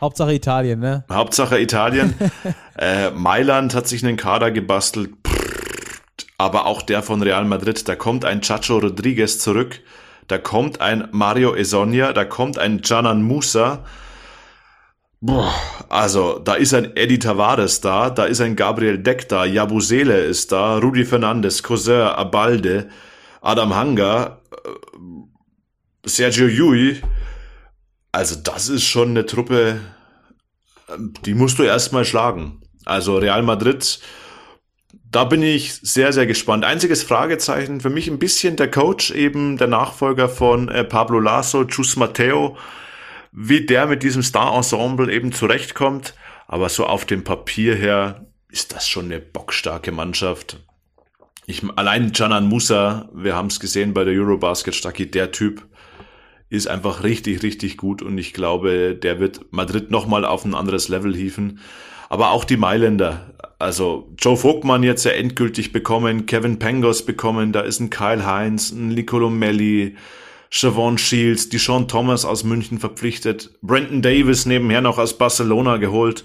Hauptsache Italien, ne? Hauptsache Italien. äh, Mailand hat sich einen Kader gebastelt, aber auch der von Real Madrid. Da kommt ein Chacho Rodriguez zurück, da kommt ein Mario Esonia, da kommt ein Janan Musa. Boah, also, da ist ein Eddie Tavares da, da ist ein Gabriel Deck da, Jabusele ist da, Rudi Fernandes, Cousin, Abalde, Adam Hanga, äh, Sergio Yui, also das ist schon eine Truppe, die musst du erstmal schlagen. Also Real Madrid, da bin ich sehr, sehr gespannt. Einziges Fragezeichen für mich ein bisschen der Coach, eben der Nachfolger von äh, Pablo Lasso, Chus Mateo, wie der mit diesem Star-Ensemble eben zurechtkommt. Aber so auf dem Papier her ist das schon eine bockstarke Mannschaft. Ich, allein Canan Musa, wir haben es gesehen bei der Eurobasket, Stacki, der Typ, ist einfach richtig, richtig gut und ich glaube, der wird Madrid nochmal auf ein anderes Level hieven. Aber auch die Mailänder, also Joe Vogtmann jetzt ja endgültig bekommen, Kevin Pengos bekommen, da ist ein Kyle Heinz, ein Nicolo Melli, Siobhan Shields, die Sean Thomas aus München verpflichtet, Brenton Davis nebenher noch aus Barcelona geholt.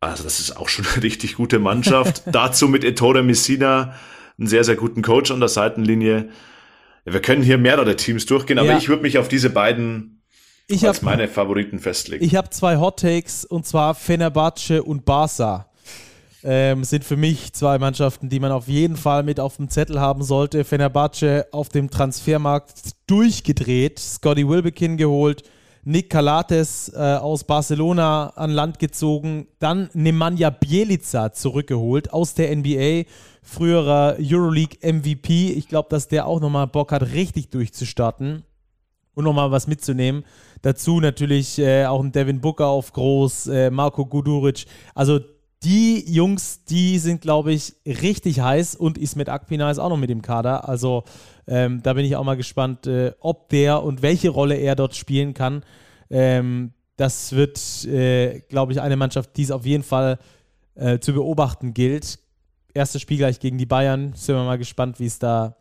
Also das ist auch schon eine richtig gute Mannschaft. Dazu mit Ettore Messina, einen sehr, sehr guten Coach an der Seitenlinie. Wir können hier mehrere Teams durchgehen, aber ja. ich würde mich auf diese beiden ich als hab, meine Favoriten festlegen. Ich habe zwei Hot Takes und zwar Fenerbahce und Barca. Ähm, sind für mich zwei Mannschaften, die man auf jeden Fall mit auf dem Zettel haben sollte. Fenerbahce auf dem Transfermarkt durchgedreht, Scotty Wilbekin geholt, Nick Calates äh, aus Barcelona an Land gezogen, dann Nemanja Bielica zurückgeholt aus der NBA früherer Euroleague MVP. Ich glaube, dass der auch nochmal Bock hat, richtig durchzustarten und nochmal was mitzunehmen. Dazu natürlich äh, auch ein Devin Booker auf groß, äh, Marco Guduric. Also die Jungs, die sind, glaube ich, richtig heiß und Ismet Akpina ist auch noch mit dem Kader. Also ähm, da bin ich auch mal gespannt, äh, ob der und welche Rolle er dort spielen kann. Ähm, das wird, äh, glaube ich, eine Mannschaft, die es auf jeden Fall äh, zu beobachten gilt erstes Spiel gleich gegen die Bayern. Sind wir mal gespannt, wie es da,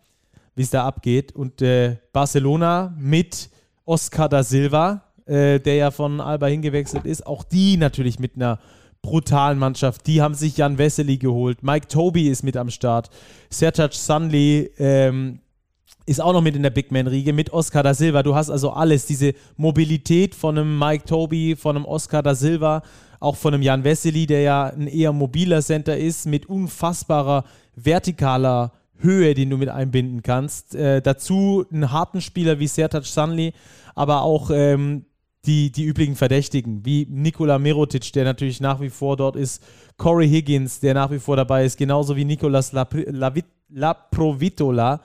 wie es da abgeht. Und äh, Barcelona mit Oscar da Silva, äh, der ja von Alba hingewechselt ist, auch die natürlich mit einer brutalen Mannschaft. Die haben sich Jan Wessely geholt. Mike Toby ist mit am Start. Sertac Sunley ähm, ist auch noch mit in der Big Man-Riege mit Oscar da Silva. Du hast also alles, diese Mobilität von einem Mike Toby, von einem Oscar da Silva, auch von einem Jan Wessely, der ja ein eher mobiler Center ist, mit unfassbarer vertikaler Höhe, den du mit einbinden kannst. Äh, dazu einen harten Spieler wie Sertac Sunley, aber auch ähm, die, die üblichen Verdächtigen, wie Nikola Mirotic, der natürlich nach wie vor dort ist, Corey Higgins, der nach wie vor dabei ist, genauso wie Nicolas Laprovitola.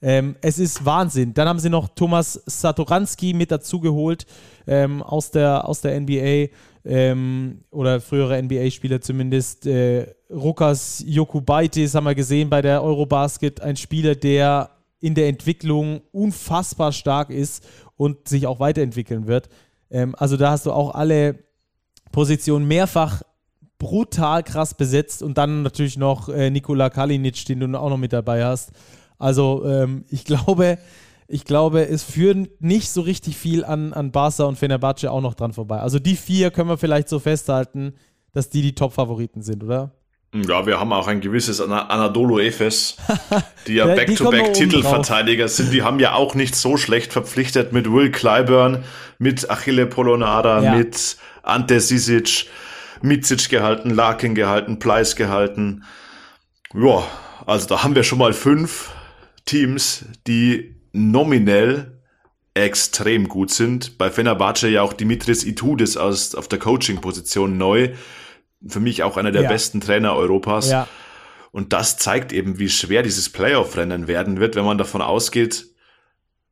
Ähm, es ist Wahnsinn. Dann haben sie noch Thomas Satoranski mit dazugeholt ähm, aus, der, aus der NBA ähm, oder frühere NBA-Spieler zumindest. Äh, Rukas Jokubaitis haben wir gesehen bei der Eurobasket, ein Spieler, der in der Entwicklung unfassbar stark ist und sich auch weiterentwickeln wird. Ähm, also da hast du auch alle Positionen mehrfach brutal krass besetzt und dann natürlich noch äh, Nikola Kalinic, den du auch noch mit dabei hast. Also ähm, ich glaube, ich glaube, es führt nicht so richtig viel an, an Barca und Fenerbahce auch noch dran vorbei. Also die vier können wir vielleicht so festhalten, dass die die Top-Favoriten sind, oder? Ja, wir haben auch ein gewisses Anadolu Efes, die ja Back-to-Back-Titelverteidiger sind. Die haben ja auch nicht so schlecht verpflichtet mit Will Clyburn, mit Achille Polonara, ja. mit Ante Sisic, Mizic gehalten, Larkin gehalten, Pleiss gehalten. Ja, also da haben wir schon mal fünf Teams, die nominell extrem gut sind. Bei Fenerbahce ja auch Dimitris Itudis aus, auf der Coaching-Position neu für mich auch einer der ja. besten Trainer Europas. Ja. Und das zeigt eben, wie schwer dieses Playoff-Rennen werden wird, wenn man davon ausgeht,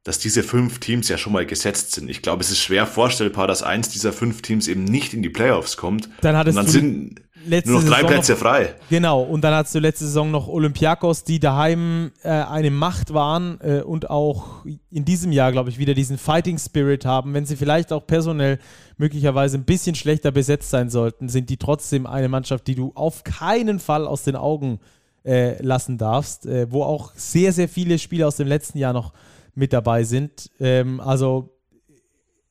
dass diese fünf Teams ja schon mal gesetzt sind. Ich glaube, es ist schwer vorstellbar, dass eins dieser fünf Teams eben nicht in die Playoffs kommt. Dann, hattest und dann sind nur noch drei Saison Plätze noch, frei. Genau, und dann hattest du letzte Saison noch Olympiakos, die daheim äh, eine Macht waren äh, und auch in diesem Jahr, glaube ich, wieder diesen Fighting Spirit haben. Wenn sie vielleicht auch personell möglicherweise ein bisschen schlechter besetzt sein sollten, sind die trotzdem eine Mannschaft, die du auf keinen Fall aus den Augen äh, lassen darfst, äh, wo auch sehr, sehr viele Spieler aus dem letzten Jahr noch mit dabei sind. Ähm, also,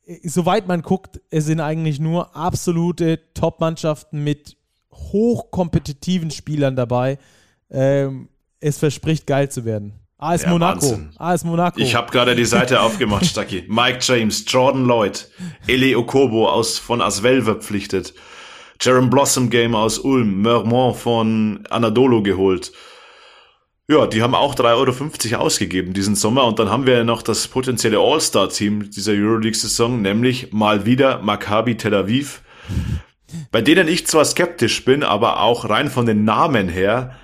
äh, soweit man guckt, es sind eigentlich nur absolute Top-Mannschaften mit hochkompetitiven Spielern dabei. Ähm, es verspricht geil zu werden. AS ja, Monaco. Wahnsinn. AS Monaco. Ich habe gerade die Seite aufgemacht, Stucky. Mike James, Jordan Lloyd, Eli Okobo aus, von Asvel verpflichtet. Jaron Blossom Game aus Ulm, Mermont von Anadolu geholt. Ja, die haben auch 3,50 Euro ausgegeben diesen Sommer und dann haben wir noch das potenzielle All-Star-Team dieser Euroleague-Saison, nämlich mal wieder Maccabi Tel Aviv. Bei denen ich zwar skeptisch bin, aber auch rein von den Namen her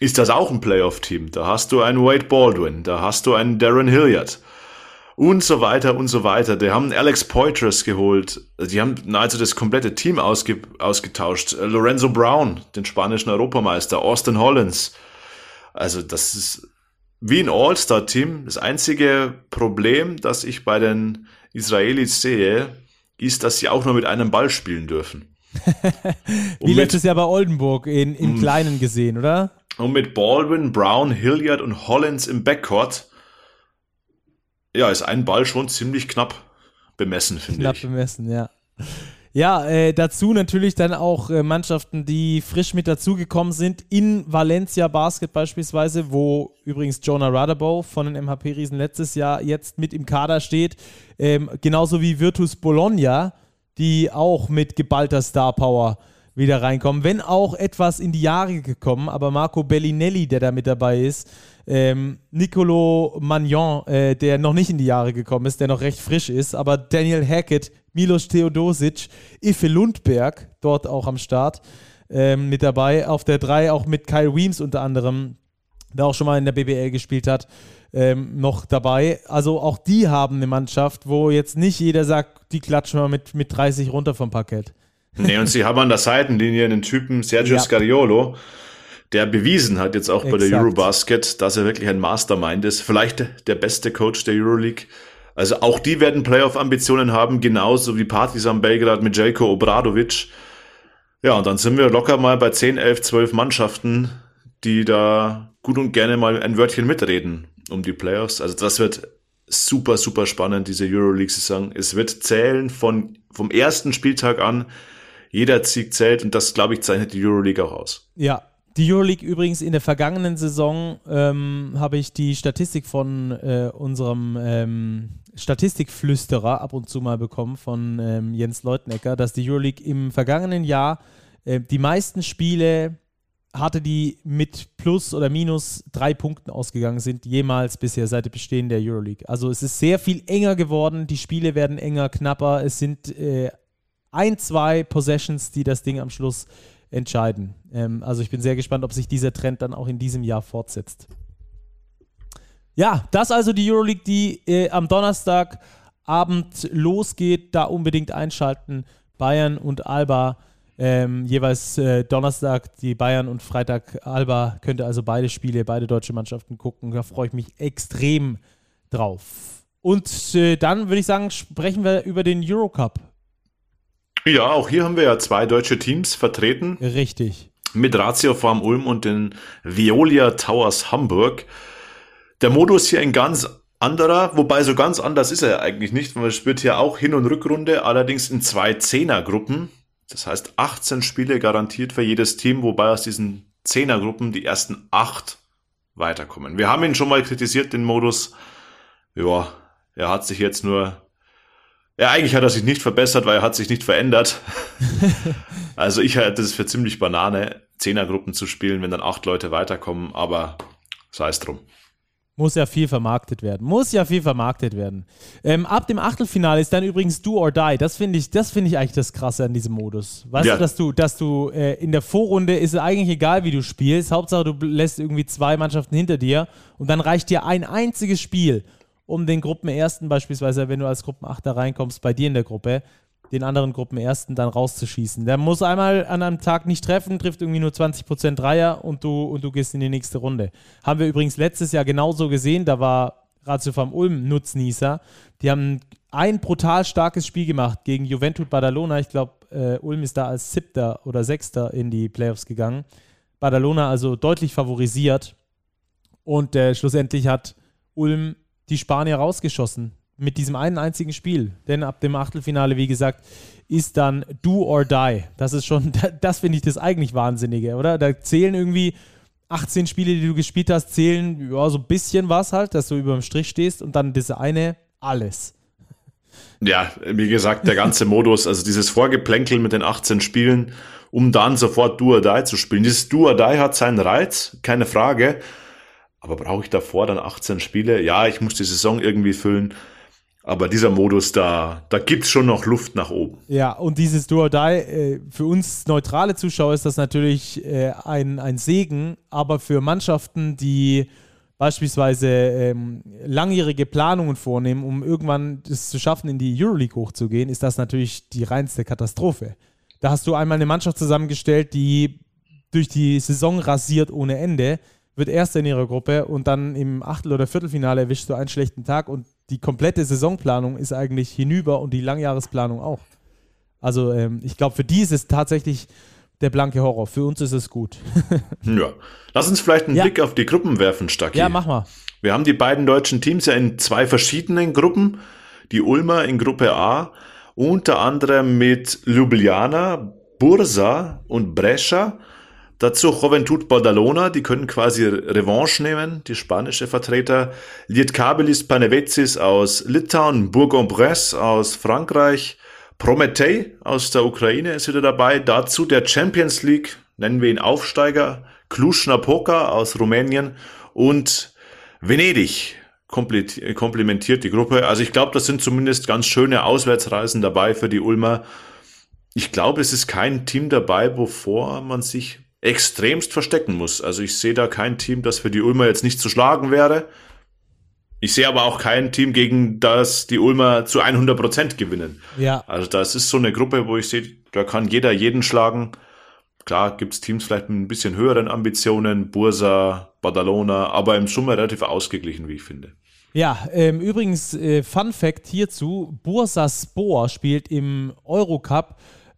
ist das auch ein Playoff-Team. Da hast du einen Wade Baldwin, da hast du einen Darren Hilliard und so weiter und so weiter. Die haben Alex Poitras geholt. Die haben nahezu das komplette Team ausge ausgetauscht. Lorenzo Brown, den spanischen Europameister, Austin Hollins. Also das ist wie ein All-Star-Team. Das einzige Problem, das ich bei den Israelis sehe, ist, dass sie auch nur mit einem Ball spielen dürfen. wie letztes Jahr bei Oldenburg in, im Kleinen gesehen, oder? Und mit Baldwin, Brown, Hilliard und Hollins im Backcourt, ja, ist ein Ball schon ziemlich knapp bemessen, finde ich. Knapp bemessen, ja. Ja, äh, dazu natürlich dann auch äh, Mannschaften, die frisch mit dazugekommen sind. In Valencia Basket beispielsweise, wo übrigens Jonah Radabow von den MHP-Riesen letztes Jahr jetzt mit im Kader steht. Ähm, genauso wie Virtus Bologna, die auch mit geballter Star Power wieder reinkommen. Wenn auch etwas in die Jahre gekommen, aber Marco Bellinelli, der da mit dabei ist, ähm, Nicolo Magnon, äh, der noch nicht in die Jahre gekommen ist, der noch recht frisch ist, aber Daniel Hackett, Milos Theodosic, Ife Lundberg, dort auch am Start ähm, mit dabei. Auf der 3 auch mit Kyle Weems unter anderem, der auch schon mal in der BBL gespielt hat, ähm, noch dabei. Also auch die haben eine Mannschaft, wo jetzt nicht jeder sagt, die klatschen wir mit, mit 30 runter vom Parkett. Nee, und sie haben an der Seitenlinie einen Typen, Sergio ja. Scariolo, der bewiesen hat jetzt auch Exakt. bei der Eurobasket, dass er wirklich ein Mastermind ist. Vielleicht der beste Coach der Euroleague. Also auch die werden Playoff-Ambitionen haben, genauso wie Partizan Belgrad mit Jelko Obradovic. Ja, und dann sind wir locker mal bei 10, 11, 12 Mannschaften, die da gut und gerne mal ein Wörtchen mitreden um die Playoffs. Also das wird super, super spannend, diese Euroleague-Saison. Es wird zählen von, vom ersten Spieltag an jeder Sieg zählt und das, glaube ich, zeichnet die Euroleague auch aus. Ja, die Euroleague übrigens in der vergangenen Saison ähm, habe ich die Statistik von äh, unserem ähm, Statistikflüsterer ab und zu mal bekommen von ähm, Jens Leutnecker, dass die Euroleague im vergangenen Jahr äh, die meisten Spiele hatte, die mit plus oder minus drei Punkten ausgegangen sind, jemals bisher seit dem Bestehen der Euroleague. Also es ist sehr viel enger geworden, die Spiele werden enger, knapper, es sind äh, ein, zwei Possessions, die das Ding am Schluss entscheiden. Ähm, also ich bin sehr gespannt, ob sich dieser Trend dann auch in diesem Jahr fortsetzt. Ja, das also die Euroleague, die äh, am Donnerstagabend losgeht. Da unbedingt einschalten. Bayern und Alba. Ähm, jeweils äh, Donnerstag die Bayern und Freitag Alba. Könnt ihr also beide Spiele, beide deutsche Mannschaften gucken. Da freue ich mich extrem drauf. Und äh, dann würde ich sagen, sprechen wir über den Eurocup. Ja, auch hier haben wir ja zwei deutsche Teams vertreten. Richtig. Mit Ratio Farm Ulm und den Violia Towers Hamburg. Der Modus hier ein ganz anderer, wobei so ganz anders ist er ja eigentlich nicht, weil man spielt hier auch Hin- und Rückrunde, allerdings in zwei Zehnergruppen. Das heißt 18 Spiele garantiert für jedes Team, wobei aus diesen Zehnergruppen die ersten acht weiterkommen. Wir haben ihn schon mal kritisiert, den Modus. Ja, er hat sich jetzt nur ja, eigentlich hat er sich nicht verbessert, weil er hat sich nicht verändert. also ich halte es für ziemlich Banane, Zehnergruppen zu spielen, wenn dann acht Leute weiterkommen, aber sei es drum. Muss ja viel vermarktet werden. Muss ja viel vermarktet werden. Ähm, ab dem Achtelfinale ist dann übrigens Do or Die. Das finde ich, das ich eigentlich das Krasse an diesem Modus. Weißt ja. du, dass du, dass du äh, in der Vorrunde ist es eigentlich egal, wie du spielst. Hauptsache, du lässt irgendwie zwei Mannschaften hinter dir und dann reicht dir ein einziges Spiel, um den Gruppenersten beispielsweise, wenn du als Gruppenachter reinkommst, bei dir in der Gruppe, den anderen Gruppenersten dann rauszuschießen. Der muss einmal an einem Tag nicht treffen, trifft irgendwie nur 20% Dreier und du, und du gehst in die nächste Runde. Haben wir übrigens letztes Jahr genauso gesehen, da war Ratio vom Ulm Nutznießer. Die haben ein brutal starkes Spiel gemacht gegen Juventud Badalona. Ich glaube, äh, Ulm ist da als Siebter oder Sechster in die Playoffs gegangen. Badalona also deutlich favorisiert. Und äh, schlussendlich hat Ulm die Spanier rausgeschossen mit diesem einen einzigen Spiel. Denn ab dem Achtelfinale, wie gesagt, ist dann do or die. Das ist schon, das finde ich das eigentlich Wahnsinnige, oder? Da zählen irgendwie 18 Spiele, die du gespielt hast, zählen ja, so ein bisschen was halt, dass du über dem Strich stehst und dann das eine, alles. Ja, wie gesagt, der ganze Modus, also dieses Vorgeplänkel mit den 18 Spielen, um dann sofort Do or Die zu spielen. Dieses Do or Die hat seinen Reiz, keine Frage. Aber brauche ich davor dann 18 Spiele? Ja, ich muss die Saison irgendwie füllen. Aber dieser Modus, da, da gibt es schon noch Luft nach oben. Ja, und dieses Do or Die, äh, für uns neutrale Zuschauer ist das natürlich äh, ein, ein Segen, aber für Mannschaften, die beispielsweise ähm, langjährige Planungen vornehmen, um irgendwann es zu schaffen, in die Euroleague hochzugehen, ist das natürlich die reinste Katastrophe. Da hast du einmal eine Mannschaft zusammengestellt, die durch die Saison rasiert ohne Ende, wird Erster in ihrer Gruppe und dann im Achtel- oder Viertelfinale erwischst du einen schlechten Tag und die komplette Saisonplanung ist eigentlich hinüber und die Langjahresplanung auch. Also ähm, ich glaube, für die ist es tatsächlich der blanke Horror. Für uns ist es gut. ja. Lass uns vielleicht einen ja. Blick auf die Gruppen werfen, Stacki. Ja, mach mal. Wir haben die beiden deutschen Teams ja in zwei verschiedenen Gruppen. Die Ulmer in Gruppe A, unter anderem mit Ljubljana, Bursa und Brescia. Dazu Juventud Badalona, die können quasi Revanche nehmen, die spanische Vertreter. Lietkabelis Panevezis aus Litauen, Bourg-en-Bresse aus Frankreich, Prometei aus der Ukraine ist wieder dabei. Dazu der Champions League, nennen wir ihn Aufsteiger, Cluj-Napoca aus Rumänien und Venedig komplementiert die Gruppe. Also ich glaube, das sind zumindest ganz schöne Auswärtsreisen dabei für die Ulmer. Ich glaube, es ist kein Team dabei, wovor man sich extremst verstecken muss. Also ich sehe da kein Team, das für die Ulmer jetzt nicht zu schlagen wäre. Ich sehe aber auch kein Team, gegen das die Ulmer zu 100 Prozent gewinnen. Ja. Also das ist so eine Gruppe, wo ich sehe, da kann jeder jeden schlagen. Klar gibt es Teams vielleicht mit ein bisschen höheren Ambitionen, Bursa, Badalona, aber im Summe relativ ausgeglichen, wie ich finde. Ja, ähm, übrigens, äh, Fun Fact hierzu: Bursa Spor spielt im Eurocup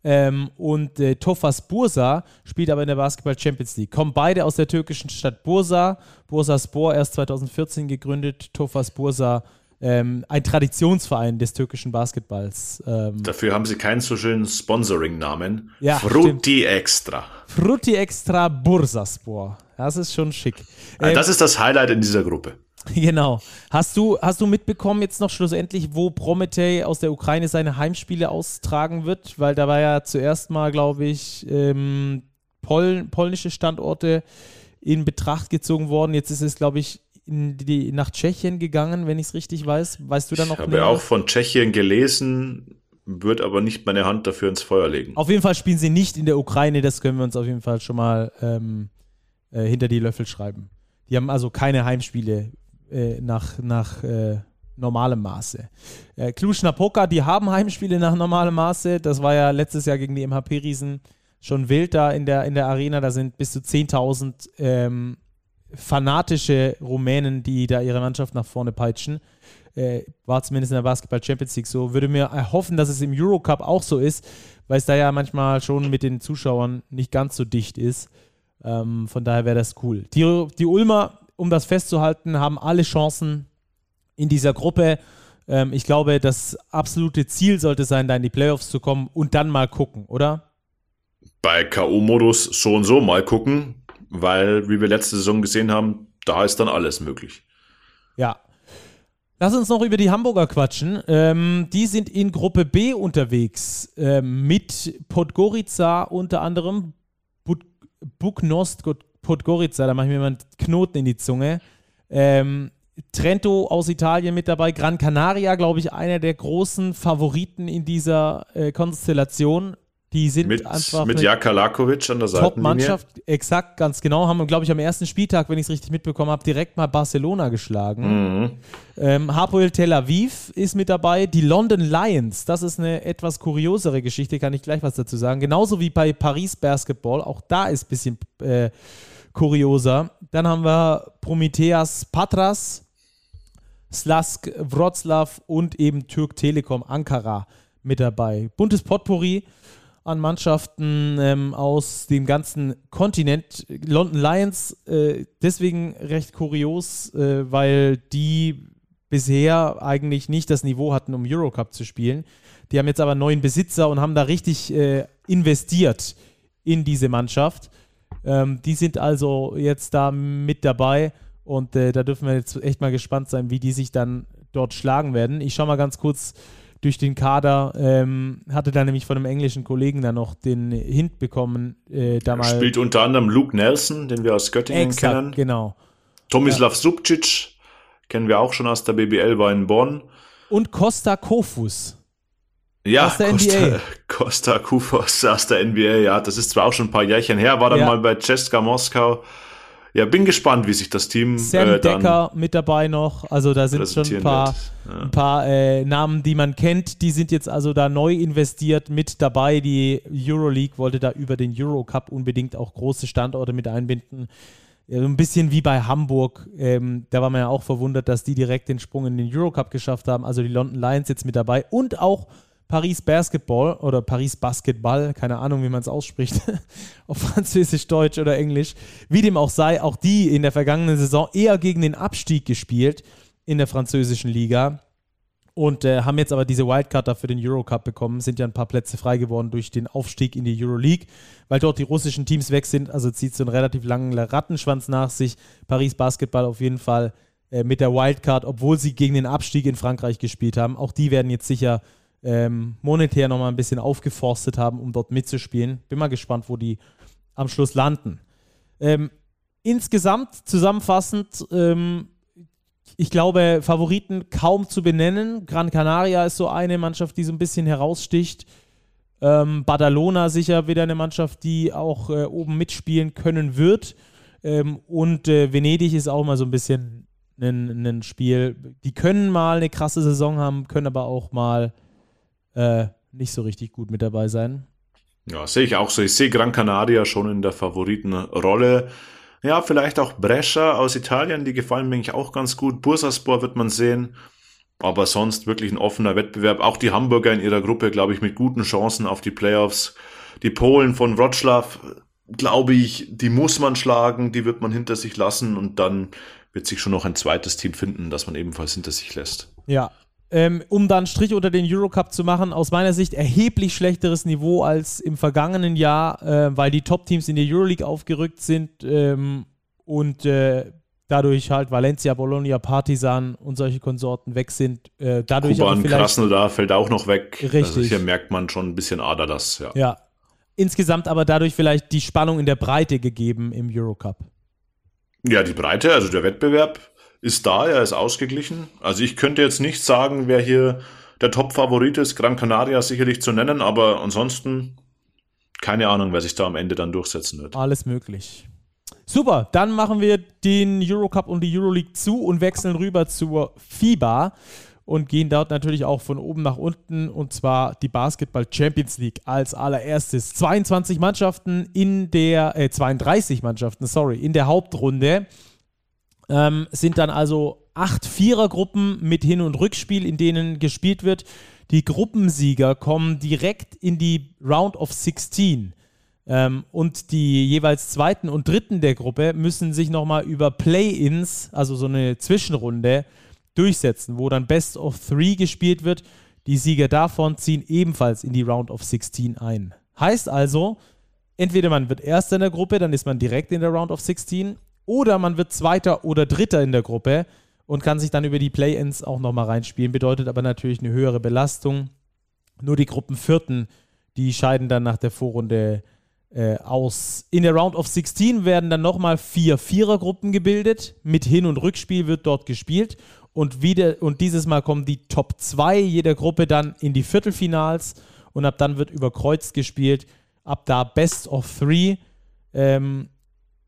ähm, und äh, Tofas Bursa spielt aber in der Basketball Champions League. Kommen beide aus der türkischen Stadt Bursa. Bursa Spor erst 2014 gegründet, Tofas Bursa ähm, ein Traditionsverein des türkischen Basketballs. Ähm. Dafür haben sie keinen so schönen Sponsoring-Namen. Ja, Frutti stimmt. Extra. Frutti Extra Bursaspor. Das ist schon schick. Ähm, das ist das Highlight in dieser Gruppe. Genau. Hast du, hast du mitbekommen jetzt noch schlussendlich, wo Prometei aus der Ukraine seine Heimspiele austragen wird? Weil da war ja zuerst mal, glaube ich, ähm, Pol polnische Standorte in Betracht gezogen worden. Jetzt ist es, glaube ich, die, nach Tschechien gegangen, wenn ich es richtig weiß. Weißt du da noch? Ich habe auch von Tschechien gelesen, würde aber nicht meine Hand dafür ins Feuer legen. Auf jeden Fall spielen sie nicht in der Ukraine, das können wir uns auf jeden Fall schon mal ähm, äh, hinter die Löffel schreiben. Die haben also keine Heimspiele äh, nach, nach äh, normalem Maße. Äh, Cluj-Napoca, die haben Heimspiele nach normalem Maße. Das war ja letztes Jahr gegen die MHP-Riesen schon wild da in der, in der Arena. Da sind bis zu 10.000 ähm, fanatische Rumänen, die da ihre Mannschaft nach vorne peitschen. Äh, war zumindest in der Basketball Champions League so. Würde mir erhoffen, dass es im Eurocup auch so ist, weil es da ja manchmal schon mit den Zuschauern nicht ganz so dicht ist. Ähm, von daher wäre das cool. Die, die Ulmer, um das festzuhalten, haben alle Chancen in dieser Gruppe. Ähm, ich glaube, das absolute Ziel sollte sein, da in die Playoffs zu kommen und dann mal gucken, oder? Bei K.O.-Modus so und so mal gucken, weil, wie wir letzte Saison gesehen haben, da ist dann alles möglich. Ja. Lass uns noch über die Hamburger quatschen. Ähm, die sind in Gruppe B unterwegs ähm, mit Podgorica unter anderem, Buknost Podgorica, da mache ich mir mal einen Knoten in die Zunge. Ähm, Trento aus Italien mit dabei, Gran Canaria, glaube ich, einer der großen Favoriten in dieser äh, Konstellation. Die sind mit, einfach mit Jaka Lakovic an der Seite. Top-Mannschaft, exakt, ganz genau. Haben, glaube ich, am ersten Spieltag, wenn ich es richtig mitbekommen habe, direkt mal Barcelona geschlagen. Mhm. Ähm, Hapoel Tel Aviv ist mit dabei. Die London Lions, das ist eine etwas kuriosere Geschichte, kann ich gleich was dazu sagen. Genauso wie bei Paris Basketball, auch da ist ein bisschen äh, kurioser. Dann haben wir Prometheas Patras, Slask Wroclaw und eben Türk Telekom Ankara mit dabei. Buntes Potpourri an Mannschaften ähm, aus dem ganzen Kontinent. London Lions äh, deswegen recht kurios, äh, weil die bisher eigentlich nicht das Niveau hatten, um Eurocup zu spielen. Die haben jetzt aber neuen Besitzer und haben da richtig äh, investiert in diese Mannschaft. Ähm, die sind also jetzt da mit dabei und äh, da dürfen wir jetzt echt mal gespannt sein, wie die sich dann dort schlagen werden. Ich schaue mal ganz kurz durch den Kader. Ähm, hatte da nämlich von einem englischen Kollegen dann noch den Hint bekommen. Äh, da Spielt unter anderem Luke Nelson, den wir aus Göttingen exakt, kennen. genau. Tomislav ja. Subcic, kennen wir auch schon aus der BBL, war in Bonn. Und Costa Kofus. Ja, aus der Costa, NBA. Costa Kufos aus der NBA, ja, das ist zwar auch schon ein paar Jährchen her, war dann ja. mal bei Cesca Moskau ja, bin gespannt, wie sich das Team. Sam äh, Decker mit dabei noch. Also da sind schon ein paar, ja. ein paar äh, Namen, die man kennt. Die sind jetzt also da neu investiert mit dabei. Die Euroleague wollte da über den Eurocup unbedingt auch große Standorte mit einbinden. Ja, ein bisschen wie bei Hamburg. Ähm, da war man ja auch verwundert, dass die direkt den Sprung in den Eurocup geschafft haben. Also die London Lions jetzt mit dabei. Und auch Paris Basketball oder Paris Basketball, keine Ahnung, wie man es ausspricht, auf Französisch, Deutsch oder Englisch, wie dem auch sei, auch die in der vergangenen Saison eher gegen den Abstieg gespielt in der französischen Liga und äh, haben jetzt aber diese Wildcard für den Eurocup bekommen, sind ja ein paar Plätze frei geworden durch den Aufstieg in die Euroleague, weil dort die russischen Teams weg sind, also zieht so einen relativ langen Rattenschwanz nach sich. Paris Basketball auf jeden Fall äh, mit der Wildcard, obwohl sie gegen den Abstieg in Frankreich gespielt haben. Auch die werden jetzt sicher ähm, monetär nochmal ein bisschen aufgeforstet haben, um dort mitzuspielen. Bin mal gespannt, wo die am Schluss landen. Ähm, insgesamt zusammenfassend, ähm, ich glaube, Favoriten kaum zu benennen. Gran Canaria ist so eine Mannschaft, die so ein bisschen heraussticht. Ähm, Badalona sicher wieder eine Mannschaft, die auch äh, oben mitspielen können wird. Ähm, und äh, Venedig ist auch mal so ein bisschen ein, ein Spiel. Die können mal eine krasse Saison haben, können aber auch mal äh, nicht so richtig gut mit dabei sein. Ja, sehe ich auch so. Ich sehe Gran Canaria schon in der Favoritenrolle. Ja, vielleicht auch Brescia aus Italien, die gefallen mir eigentlich auch ganz gut. Bursaspor wird man sehen. Aber sonst wirklich ein offener Wettbewerb. Auch die Hamburger in ihrer Gruppe, glaube ich, mit guten Chancen auf die Playoffs. Die Polen von Wroclaw, glaube ich, die muss man schlagen, die wird man hinter sich lassen und dann wird sich schon noch ein zweites Team finden, das man ebenfalls hinter sich lässt. Ja, ähm, um dann Strich unter den Eurocup zu machen, aus meiner Sicht erheblich schlechteres Niveau als im vergangenen Jahr, äh, weil die Top-Teams in der Euroleague aufgerückt sind ähm, und äh, dadurch halt Valencia, Bologna, Partizan und solche Konsorten weg sind. Äh, dadurch Kuban, Krasnodar fällt auch noch weg. Richtig. Also hier merkt man schon ein bisschen Aderlass. Ja. ja. Insgesamt aber dadurch vielleicht die Spannung in der Breite gegeben im Eurocup. Ja, die Breite, also der Wettbewerb ist da, er ist ausgeglichen. Also ich könnte jetzt nicht sagen, wer hier der Top-Favorit ist, Gran Canaria sicherlich zu nennen, aber ansonsten keine Ahnung, wer sich da am Ende dann durchsetzen wird. Alles möglich. Super, dann machen wir den Eurocup und die Euroleague zu und wechseln rüber zur FIBA und gehen dort natürlich auch von oben nach unten und zwar die Basketball Champions League als allererstes. 22 Mannschaften in der, äh, 32 Mannschaften, sorry, in der Hauptrunde Ähm, sind dann also acht Vierergruppen mit Hin- und Rückspiel, in denen gespielt wird. Die Gruppensieger kommen direkt in die Round of 16. Ähm, und die jeweils zweiten und dritten der Gruppe müssen sich nochmal über Play-ins, also so eine Zwischenrunde, durchsetzen, wo dann Best of Three gespielt wird. Die Sieger davon ziehen ebenfalls in die Round of 16 ein. Heißt also, entweder man wird Erster in der Gruppe, dann ist man direkt in der Round of 16, oder man wird Zweiter oder Dritter in der Gruppe und kann sich dann über die Play-ins auch nochmal reinspielen. Bedeutet aber natürlich eine höhere Belastung. Nur die Gruppenvierten, die scheiden dann nach der Vorrunde äh, aus. In der Round of 16 werden dann nochmal vier Vierergruppen gebildet. Mit Hin- und Rückspiel wird dort gespielt. Und, wieder, und dieses Mal kommen die Top 2 jeder Gruppe dann in die Viertelfinals. Und ab dann wird über Kreuz gespielt. Ab da Best of Three. Ähm,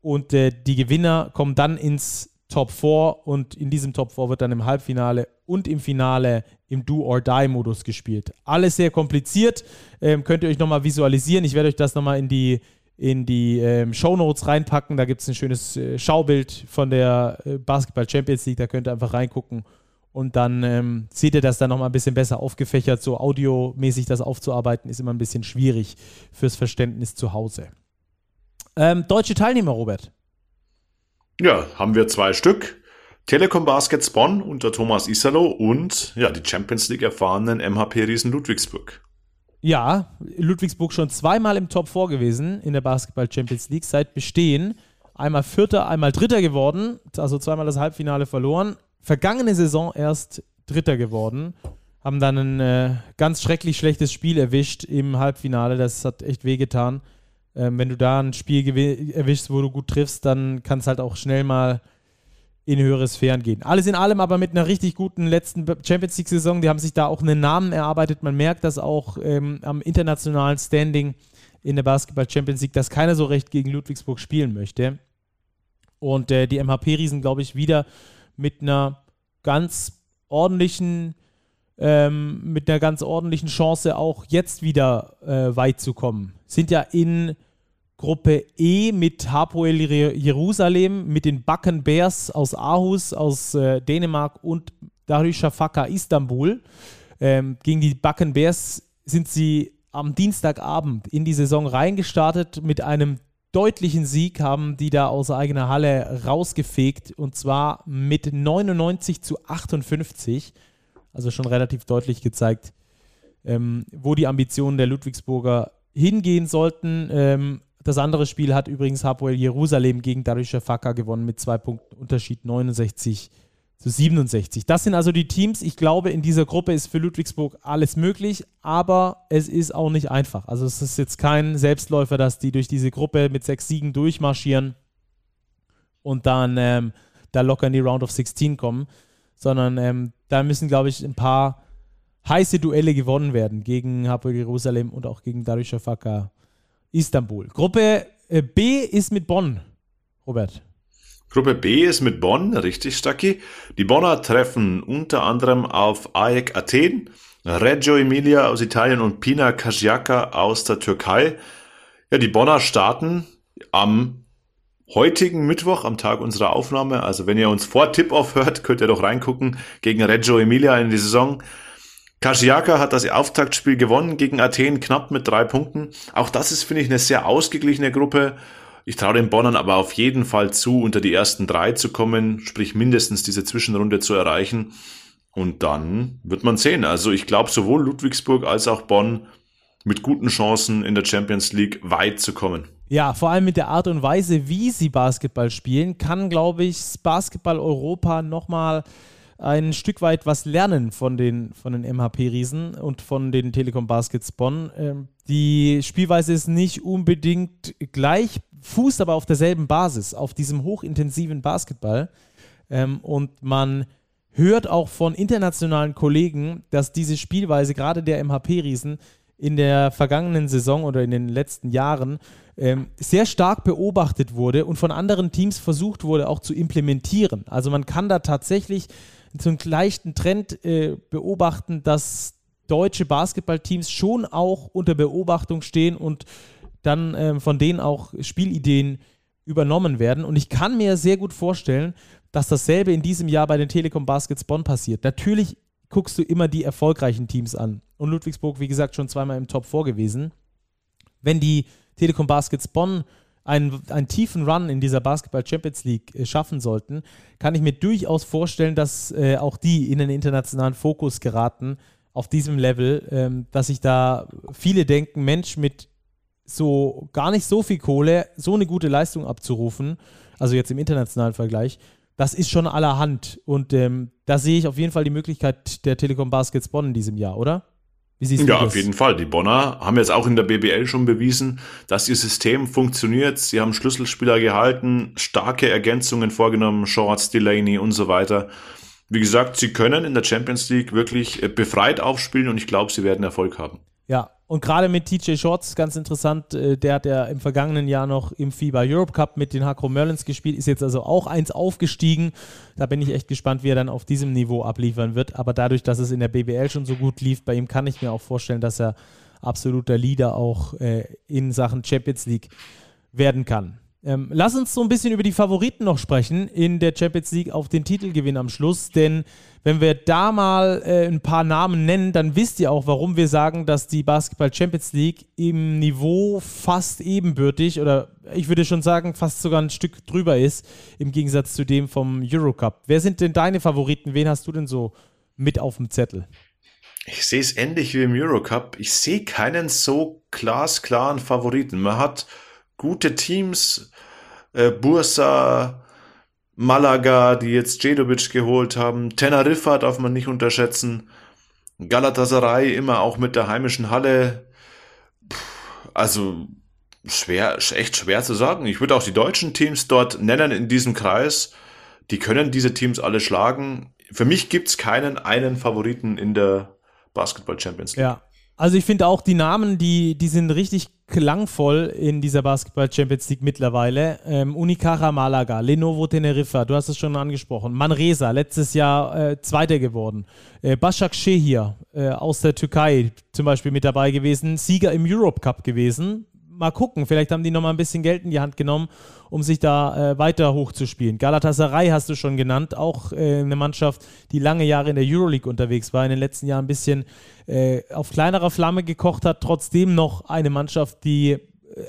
und äh, die Gewinner kommen dann ins Top 4 und in diesem Top 4 wird dann im Halbfinale und im Finale im Do-or-Die-Modus gespielt. Alles sehr kompliziert, ähm, könnt ihr euch nochmal visualisieren. Ich werde euch das nochmal in die, in die ähm, Show Notes reinpacken. Da gibt es ein schönes äh, Schaubild von der äh, Basketball Champions League, da könnt ihr einfach reingucken und dann ähm, seht ihr das dann nochmal ein bisschen besser aufgefächert. So audiomäßig das aufzuarbeiten ist immer ein bisschen schwierig fürs Verständnis zu Hause. Ähm, deutsche Teilnehmer, Robert. Ja, haben wir zwei Stück. Telekom Baskets Bonn unter Thomas Isalo und ja, die Champions League erfahrenen MHP Riesen Ludwigsburg. Ja, Ludwigsburg schon zweimal im Top 4 gewesen in der Basketball Champions League seit Bestehen. Einmal Vierter, einmal Dritter geworden, also zweimal das Halbfinale verloren. Vergangene Saison erst Dritter geworden. Haben dann ein äh, ganz schrecklich schlechtes Spiel erwischt im Halbfinale. Das hat echt wehgetan. Ähm, wenn du da ein Spiel erwischst, wo du gut triffst, dann kann es halt auch schnell mal in höhere Sphären gehen. Alles in allem aber mit einer richtig guten letzten Champions League-Saison. Die haben sich da auch einen Namen erarbeitet. Man merkt das auch ähm, am internationalen Standing in der Basketball Champions League, dass keiner so recht gegen Ludwigsburg spielen möchte. Und äh, die MHP-Riesen, glaube ich, wieder mit einer ganz ordentlichen, ähm, mit einer ganz ordentlichen Chance auch jetzt wieder äh, weit zu kommen. Sind ja in Gruppe E mit Hapoel Jerusalem, mit den Backen Bears aus Aarhus, aus äh, Dänemark und Darüşşafaka Istanbul. Ähm, gegen die Backen Bears sind sie am Dienstagabend in die Saison reingestartet mit einem deutlichen Sieg, haben die da aus eigener Halle rausgefegt und zwar mit 99 zu 58. Also schon relativ deutlich gezeigt, ähm, wo die Ambitionen der Ludwigsburger hingehen sollten. Ähm, das andere Spiel hat übrigens Hapoel Jerusalem gegen Darisha Faka gewonnen mit zwei Punkten Unterschied 69 zu 67. Das sind also die Teams. Ich glaube, in dieser Gruppe ist für Ludwigsburg alles möglich, aber es ist auch nicht einfach. Also es ist jetzt kein Selbstläufer, dass die durch diese Gruppe mit sechs Siegen durchmarschieren und dann ähm, da locker in die Round of 16 kommen, sondern ähm, da müssen, glaube ich, ein paar heiße Duelle gewonnen werden gegen Hapoel Jerusalem und auch gegen Darüşşafaka Istanbul. Gruppe äh, B ist mit Bonn, Robert. Gruppe B ist mit Bonn, richtig Stacki. Die Bonner treffen unter anderem auf AEK Athen, Reggio Emilia aus Italien und Pina Kasjaka aus der Türkei. Ja, die Bonner starten am heutigen Mittwoch, am Tag unserer Aufnahme. Also wenn ihr uns vor Tip-Off hört, könnt ihr doch reingucken gegen Reggio Emilia in die Saison. Kashiaka hat das Auftaktspiel gewonnen gegen Athen knapp mit drei Punkten. Auch das ist, finde ich, eine sehr ausgeglichene Gruppe. Ich traue den Bonnern aber auf jeden Fall zu, unter die ersten drei zu kommen, sprich mindestens diese Zwischenrunde zu erreichen. Und dann wird man sehen. Also ich glaube, sowohl Ludwigsburg als auch Bonn mit guten Chancen in der Champions League weit zu kommen. Ja, vor allem mit der Art und Weise, wie sie Basketball spielen, kann, glaube ich, Basketball Europa nochmal ein Stück weit was lernen von den, von den MHP-Riesen und von den Telekom Baskets Bonn. Ähm, die Spielweise ist nicht unbedingt gleich, fußt aber auf derselben Basis, auf diesem hochintensiven Basketball. Ähm, und man hört auch von internationalen Kollegen, dass diese Spielweise, gerade der MHP-Riesen, in der vergangenen Saison oder in den letzten Jahren ähm, sehr stark beobachtet wurde und von anderen Teams versucht wurde auch zu implementieren. Also man kann da tatsächlich so einen leichten Trend äh, beobachten, dass deutsche Basketballteams schon auch unter Beobachtung stehen und dann äh, von denen auch Spielideen übernommen werden. Und ich kann mir sehr gut vorstellen, dass dasselbe in diesem Jahr bei den Telekom Baskets Bonn passiert. Natürlich guckst du immer die erfolgreichen Teams an. Und Ludwigsburg, wie gesagt, schon zweimal im Top 4 gewesen. Wenn die Telekom Baskets Bonn einen, einen tiefen Run in dieser Basketball Champions League äh, schaffen sollten, kann ich mir durchaus vorstellen, dass äh, auch die in den internationalen Fokus geraten auf diesem Level, ähm, dass sich da viele denken, Mensch, mit so gar nicht so viel Kohle, so eine gute Leistung abzurufen, also jetzt im internationalen Vergleich, das ist schon allerhand. Und ähm, da sehe ich auf jeden Fall die Möglichkeit der Telekom Baskets Bonn in diesem Jahr, oder? Wie siehst du ja, das? auf jeden Fall. Die Bonner haben jetzt auch in der BBL schon bewiesen, dass ihr System funktioniert. Sie haben Schlüsselspieler gehalten, starke Ergänzungen vorgenommen, Shorts, Delaney und so weiter. Wie gesagt, sie können in der Champions League wirklich äh, befreit aufspielen und ich glaube, sie werden Erfolg haben. Ja, und gerade mit TJ Shorts, ganz interessant, äh, der hat ja im vergangenen Jahr noch im FIBA Europe Cup mit den Hakro Merlins gespielt, ist jetzt also auch eins aufgestiegen. Da bin ich echt gespannt, wie er dann auf diesem Niveau abliefern wird. Aber dadurch, dass es in der BBL schon so gut lief, bei ihm kann ich mir auch vorstellen, dass er absoluter Leader auch äh, in Sachen Champions League werden kann. Ähm, lass uns so ein bisschen über die Favoriten noch sprechen in der Champions League auf den Titelgewinn am Schluss, denn wenn wir da mal äh, ein paar Namen nennen, dann wisst ihr auch, warum wir sagen, dass die Basketball Champions League im Niveau fast ebenbürtig oder ich würde schon sagen, fast sogar ein Stück drüber ist, im Gegensatz zu dem vom Eurocup. Wer sind denn deine Favoriten? Wen hast du denn so mit auf dem Zettel? Ich sehe es ähnlich wie im Eurocup. Ich sehe keinen so glasklaren Favoriten. Man hat gute Teams, äh, Bursa, Malaga, die jetzt Jedovic geholt haben, Teneriffa darf man nicht unterschätzen, Galatasaray immer auch mit der heimischen Halle. Also schwer, echt schwer zu sagen. Ich würde auch die deutschen Teams dort nennen in diesem Kreis. Die können diese Teams alle schlagen. Für mich gibt es keinen einen Favoriten in der Basketball Champions League. Ja, also ich finde auch die Namen, die, die sind richtig klangvoll in dieser Basketball Champions League mittlerweile. Ähm, Unicaja Malaga, Lenovo Teneriffa, du hast es schon angesprochen. Manresa, letztes Jahr äh, Zweiter geworden. Äh, Başakşehir äh, aus der Türkei zum Beispiel mit dabei gewesen. Sieger im Europe Cup gewesen mal gucken. Vielleicht haben die nochmal ein bisschen Geld in die Hand genommen, um sich da äh, weiter hochzuspielen. Galatasaray hast du schon genannt, auch äh, eine Mannschaft, die lange Jahre in der Euroleague unterwegs war, in den letzten Jahren ein bisschen äh, auf kleinerer Flamme gekocht hat, trotzdem noch eine Mannschaft, die äh,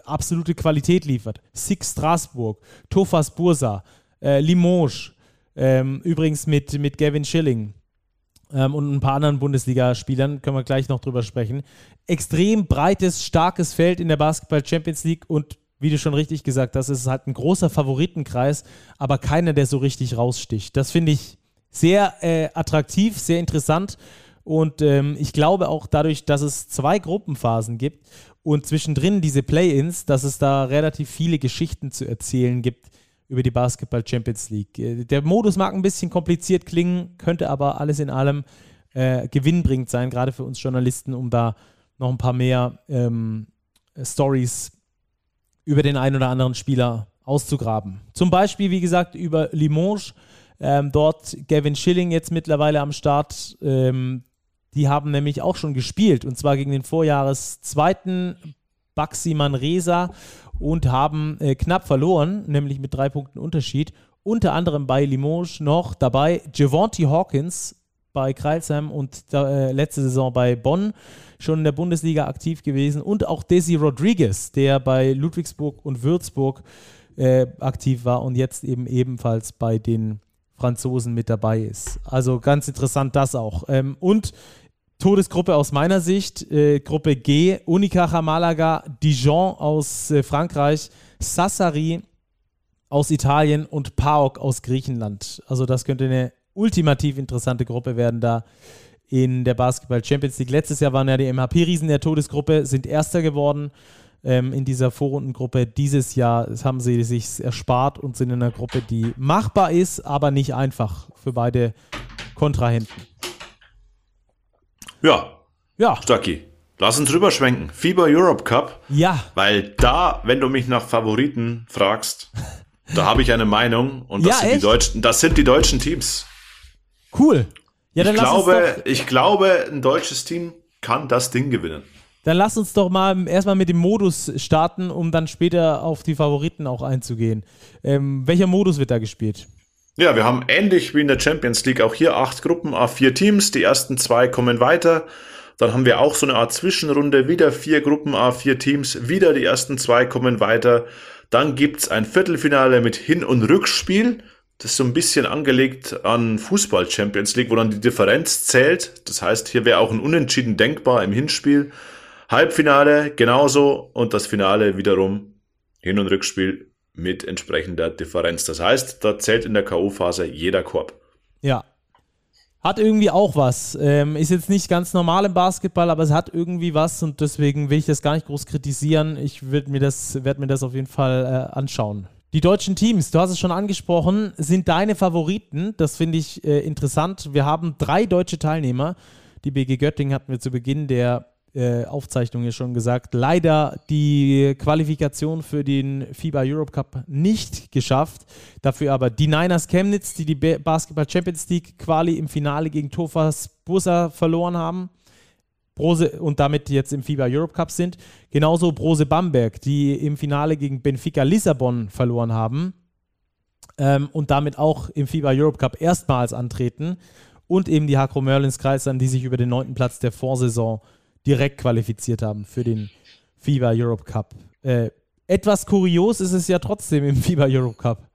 absolute Qualität liefert. Six Straßburg, Tofas Bursa, äh, Limoges, ähm, übrigens mit, mit Gavin Schilling ähm, und ein paar anderen Bundesligaspielern, können wir gleich noch drüber sprechen. Extrem breites, starkes Feld in der Basketball Champions League und wie du schon richtig gesagt hast, ist es halt ein großer Favoritenkreis, aber keiner, der so richtig raussticht. Das finde ich sehr äh, attraktiv, sehr interessant und ähm, ich glaube auch dadurch, dass es zwei Gruppenphasen gibt und zwischendrin diese Play-ins, dass es da relativ viele Geschichten zu erzählen gibt, über die Basketball Champions League. Äh, der Modus mag ein bisschen kompliziert klingen, könnte aber alles in allem äh, gewinnbringend sein, gerade für uns Journalisten, um da noch ein paar mehr ähm, Stories über den einen oder anderen Spieler auszugraben. Zum Beispiel, wie gesagt, über Limoges. Ähm, dort Gavin Schilling jetzt mittlerweile am Start. Ähm, die haben nämlich auch schon gespielt und zwar gegen den Vorjahres zweiten Baxi Manresa und haben äh, knapp verloren, nämlich mit drei Punkten Unterschied. Unter anderem bei Limoges noch dabei Javonte Hawkins bei Kreilsheim und äh, letzte Saison bei Bonn schon in der Bundesliga aktiv gewesen und auch Desi Rodriguez, der bei Ludwigsburg und Würzburg äh, aktiv war und jetzt eben ebenfalls bei den Franzosen mit dabei ist. Also ganz interessant das auch. Ähm, und Todesgruppe aus meiner Sicht, äh, Gruppe G, Unicaja Malaga, Dijon aus äh, Frankreich, Sassari aus Italien und PAOK aus Griechenland. Also das könnte eine ultimativ interessante Gruppe werden da in der Basketball Champions League. Letztes Jahr waren ja die MHP-Riesen der Todesgruppe, sind Erster geworden ähm, in dieser Vorrundengruppe. Dieses Jahr haben sie sich erspart und sind in einer Gruppe, die machbar ist, aber nicht einfach für beide Kontrahenten. Ja. Ja. Stucky. Lass uns rüberschwenken. FIBA Europe Cup. Ja. Weil da, wenn du mich nach Favoriten fragst, da habe ich eine Meinung und das, ja, sind die deutschen, das sind die deutschen Teams. Cool. Ja, ich, glaube, ich glaube, ein deutsches Team kann das Ding gewinnen. Dann lass uns doch mal erstmal mit dem Modus starten, um dann später auf die Favoriten auch einzugehen. Ähm, welcher Modus wird da gespielt? Ja, wir haben ähnlich wie in der Champions League auch hier acht Gruppen, a vier Teams. Die ersten zwei kommen weiter. Dann haben wir auch so eine Art Zwischenrunde, wieder vier Gruppen, a vier Teams, wieder die ersten zwei kommen weiter. Dann gibt's ein Viertelfinale mit Hin- und Rückspiel. Das ist so ein bisschen angelegt an Fußball Champions League, wo dann die Differenz zählt. Das heißt, hier wäre auch ein Unentschieden denkbar im Hinspiel. Halbfinale genauso und das Finale wiederum Hin- und Rückspiel mit entsprechender Differenz. Das heißt, da zählt in der K.O.-Phase jeder Korb. Ja. Hat irgendwie auch was. Ähm, ist jetzt nicht ganz normal im Basketball, aber es hat irgendwie was und deswegen will ich das gar nicht groß kritisieren. Ich werde mir, das, auf jeden Fall äh, anschauen. Die deutschen Teams, du hast es schon angesprochen, sind deine Favoriten. Das finde ich äh, interessant. Wir haben drei deutsche Teilnehmer. Die BG Göttingen hatten wir zu Beginn der äh, Aufzeichnung hier schon gesagt, leider die Qualifikation für den FIBA Europe Cup nicht geschafft. Dafür aber die Niners Chemnitz, die die Basketball Champions League Quali im Finale gegen Tofas Bursa verloren haben. Und damit jetzt im FIBA Europe Cup sind. Genauso Brose Bamberg, die im Finale gegen Benfica Lissabon verloren haben ähm, und damit auch im FIBA Europe Cup erstmals antreten. Und eben die Hakro Merlins Kreisern, die sich über den neunten Platz der Vorsaison direkt qualifiziert haben für den FIBA Europe Cup. Äh, etwas kurios ist es ja trotzdem im FIBA Europe Cup.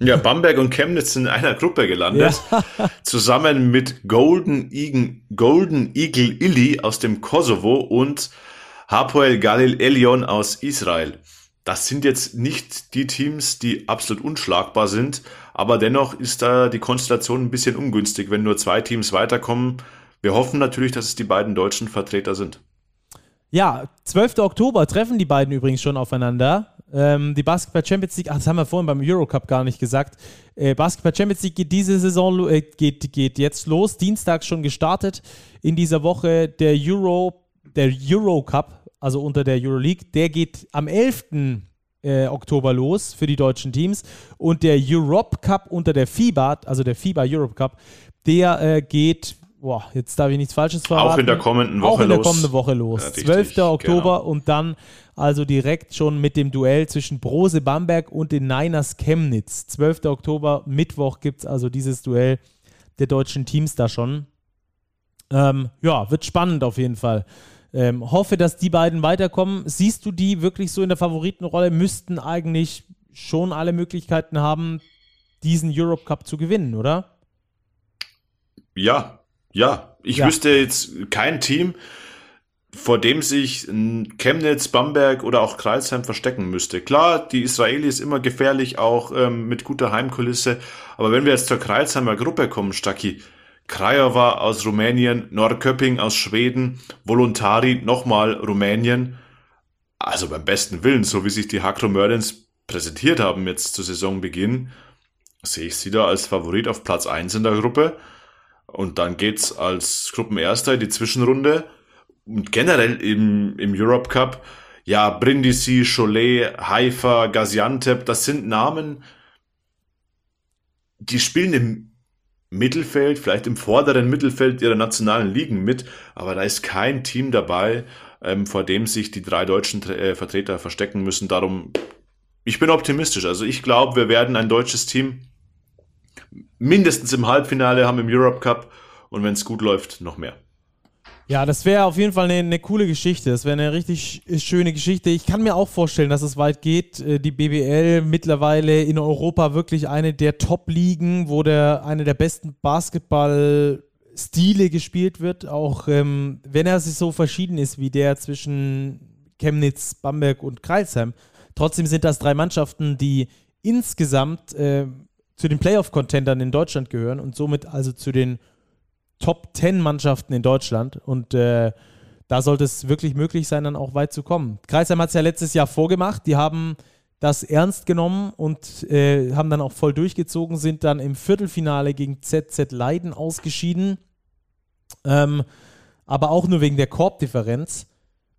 Ja, Bamberg und Chemnitz sind in einer Gruppe gelandet, ja. zusammen mit Golden Eagle, Golden Eagle Illy aus dem Kosovo und Hapoel Galil Elion aus Israel. Das sind jetzt nicht die Teams, die absolut unschlagbar sind, aber dennoch ist da die Konstellation ein bisschen ungünstig, wenn nur zwei Teams weiterkommen wir hoffen natürlich, dass es die beiden deutschen Vertreter sind. Ja, 12. Oktober treffen die beiden übrigens schon aufeinander. Ähm, die Basketball Champions League, ach, das haben wir vorhin beim Eurocup gar nicht gesagt. Äh, Basketball Champions League geht diese Saison, äh, geht, geht jetzt los, Dienstag schon gestartet. In dieser Woche der Euro, der Eurocup, also unter der Euroleague, der geht am 11. Äh, Oktober los für die deutschen Teams. Und der Europe Cup unter der FIBA, also der FIBA Europe Cup, der äh, geht boah, jetzt darf ich nichts Falsches verraten. Auch in der kommenden Woche los. Auch in der kommenden Woche los. Ja, richtig, 12. Oktober genau. und dann also direkt schon mit dem Duell zwischen Brose Bamberg und den Niners Chemnitz. 12. Oktober, Mittwoch gibt es also dieses Duell der deutschen Teams da schon. Ähm, ja, wird spannend auf jeden Fall. Ähm, hoffe, dass die beiden weiterkommen. Siehst du die wirklich so in der Favoritenrolle? Müssten eigentlich schon alle Möglichkeiten haben, diesen Europe Cup zu gewinnen, oder? Ja, ja, ich ja. wüsste jetzt kein Team, vor dem sich Chemnitz, Bamberg oder auch Kreisheim verstecken müsste. Klar, die Israelis immer gefährlich, auch ähm, mit guter Heimkulisse. Aber wenn wir jetzt zur Kreisheimer Gruppe kommen, Stacki, Krajova aus Rumänien, Norrköping aus Schweden, Voluntari nochmal Rumänien. Also beim besten Willen, so wie sich die Hakro Merlins präsentiert haben jetzt zu Saisonbeginn, sehe ich sie da als Favorit auf Platz eins in der Gruppe. Und dann geht's als Gruppenerster in die Zwischenrunde. Und generell im, im Europe Cup, ja, Brindisi, Cholet, Haifa, Gaziantep, das sind Namen, die spielen im Mittelfeld, vielleicht im vorderen Mittelfeld ihrer nationalen Ligen mit, aber da ist kein Team dabei, ähm, vor dem sich die drei deutschen äh, Vertreter verstecken müssen. Darum, ich bin optimistisch. Also ich glaube, wir werden ein deutsches Team mindestens im Halbfinale haben im Europe Cup und wenn es gut läuft, noch mehr. Ja, das wäre auf jeden Fall eine, eine coole Geschichte. Das wäre eine richtig schöne Geschichte. Ich kann mir auch vorstellen, dass es weit geht. Äh, die BBL mittlerweile in Europa wirklich eine der Top-Ligen, wo der eine der besten Basketball-Stile gespielt wird. Auch ähm, wenn er sich so verschieden ist wie der zwischen Chemnitz, Bamberg und Kreilsheim. Trotzdem sind das drei Mannschaften, die insgesamt äh, zu den Playoff-Contendern in Deutschland gehören und somit also zu den Top 10 Mannschaften in Deutschland. Und äh, da sollte es wirklich möglich sein, dann auch weit zu kommen. Kreisheim hat es ja letztes Jahr vorgemacht. Die haben das ernst genommen und äh, haben dann auch voll durchgezogen, sind dann im Viertelfinale gegen ZZ Leiden ausgeschieden. Ähm, aber auch nur wegen der Korbdifferenz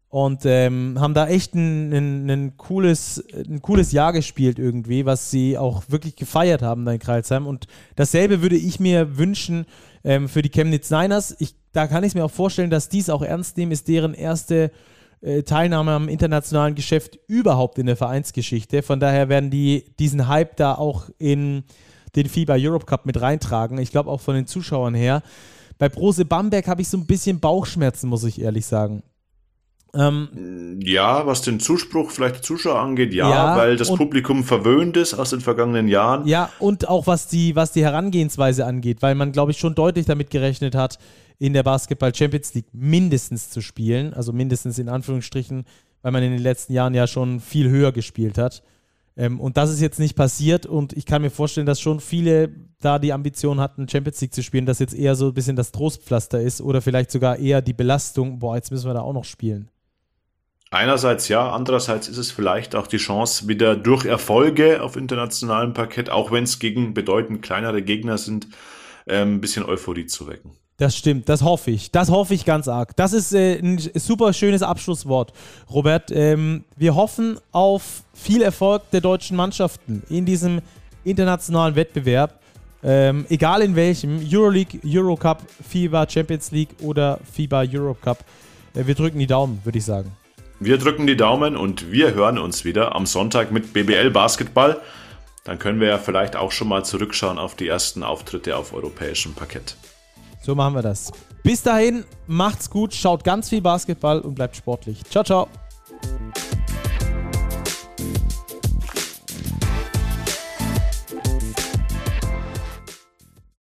und ähm, haben da echt ein, ein, ein, cooles, ein cooles Jahr gespielt irgendwie, was sie auch wirklich gefeiert haben da in Kreilsheim. Und dasselbe würde ich mir wünschen ähm, für die Chemnitz Niners. Ich, da kann ich mir auch vorstellen, dass dies auch ernst nehmen, ist deren erste äh, Teilnahme am internationalen Geschäft überhaupt in der Vereinsgeschichte. Von daher werden die diesen Hype da auch in den FIBA Europe Cup mit reintragen. Ich glaube auch von den Zuschauern her. Bei Brose Bamberg habe ich so ein bisschen Bauchschmerzen, muss ich ehrlich sagen. Ähm, ja, was den Zuspruch vielleicht der Zuschauer angeht, ja, ja weil das Publikum verwöhnt ist aus den vergangenen Jahren. Ja, und auch was die, was die Herangehensweise angeht, weil man, glaube ich, schon deutlich damit gerechnet hat, in der Basketball Champions League mindestens zu spielen. Also mindestens in Anführungsstrichen, weil man in den letzten Jahren ja schon viel höher gespielt hat. Ähm, und das ist jetzt nicht passiert und ich kann mir vorstellen, dass schon viele da die Ambition hatten, Champions League zu spielen, dass jetzt eher so ein bisschen das Trostpflaster ist oder vielleicht sogar eher die Belastung, boah, jetzt müssen wir da auch noch spielen. Einerseits ja, andererseits ist es vielleicht auch die Chance, wieder durch Erfolge auf internationalem Parkett, auch wenn es gegen bedeutend kleinere Gegner sind, ähm, ein bisschen Euphorie zu wecken. Das stimmt, das hoffe ich. Das hoffe ich ganz arg. Das ist äh, ein super schönes Abschlusswort, Robert. Ähm, wir hoffen auf viel Erfolg der deutschen Mannschaften in diesem internationalen Wettbewerb. Ähm, egal in welchem, Euroleague, Eurocup, FIBA Champions League oder FIBA Eurocup. Äh, wir drücken die Daumen, würde ich sagen. Wir drücken die Daumen und wir hören uns wieder am Sonntag mit BBL Basketball. Dann können wir ja vielleicht auch schon mal zurückschauen auf die ersten Auftritte auf europäischem Parkett. So machen wir das. Bis dahin, macht's gut, schaut ganz viel Basketball und bleibt sportlich. Ciao, ciao.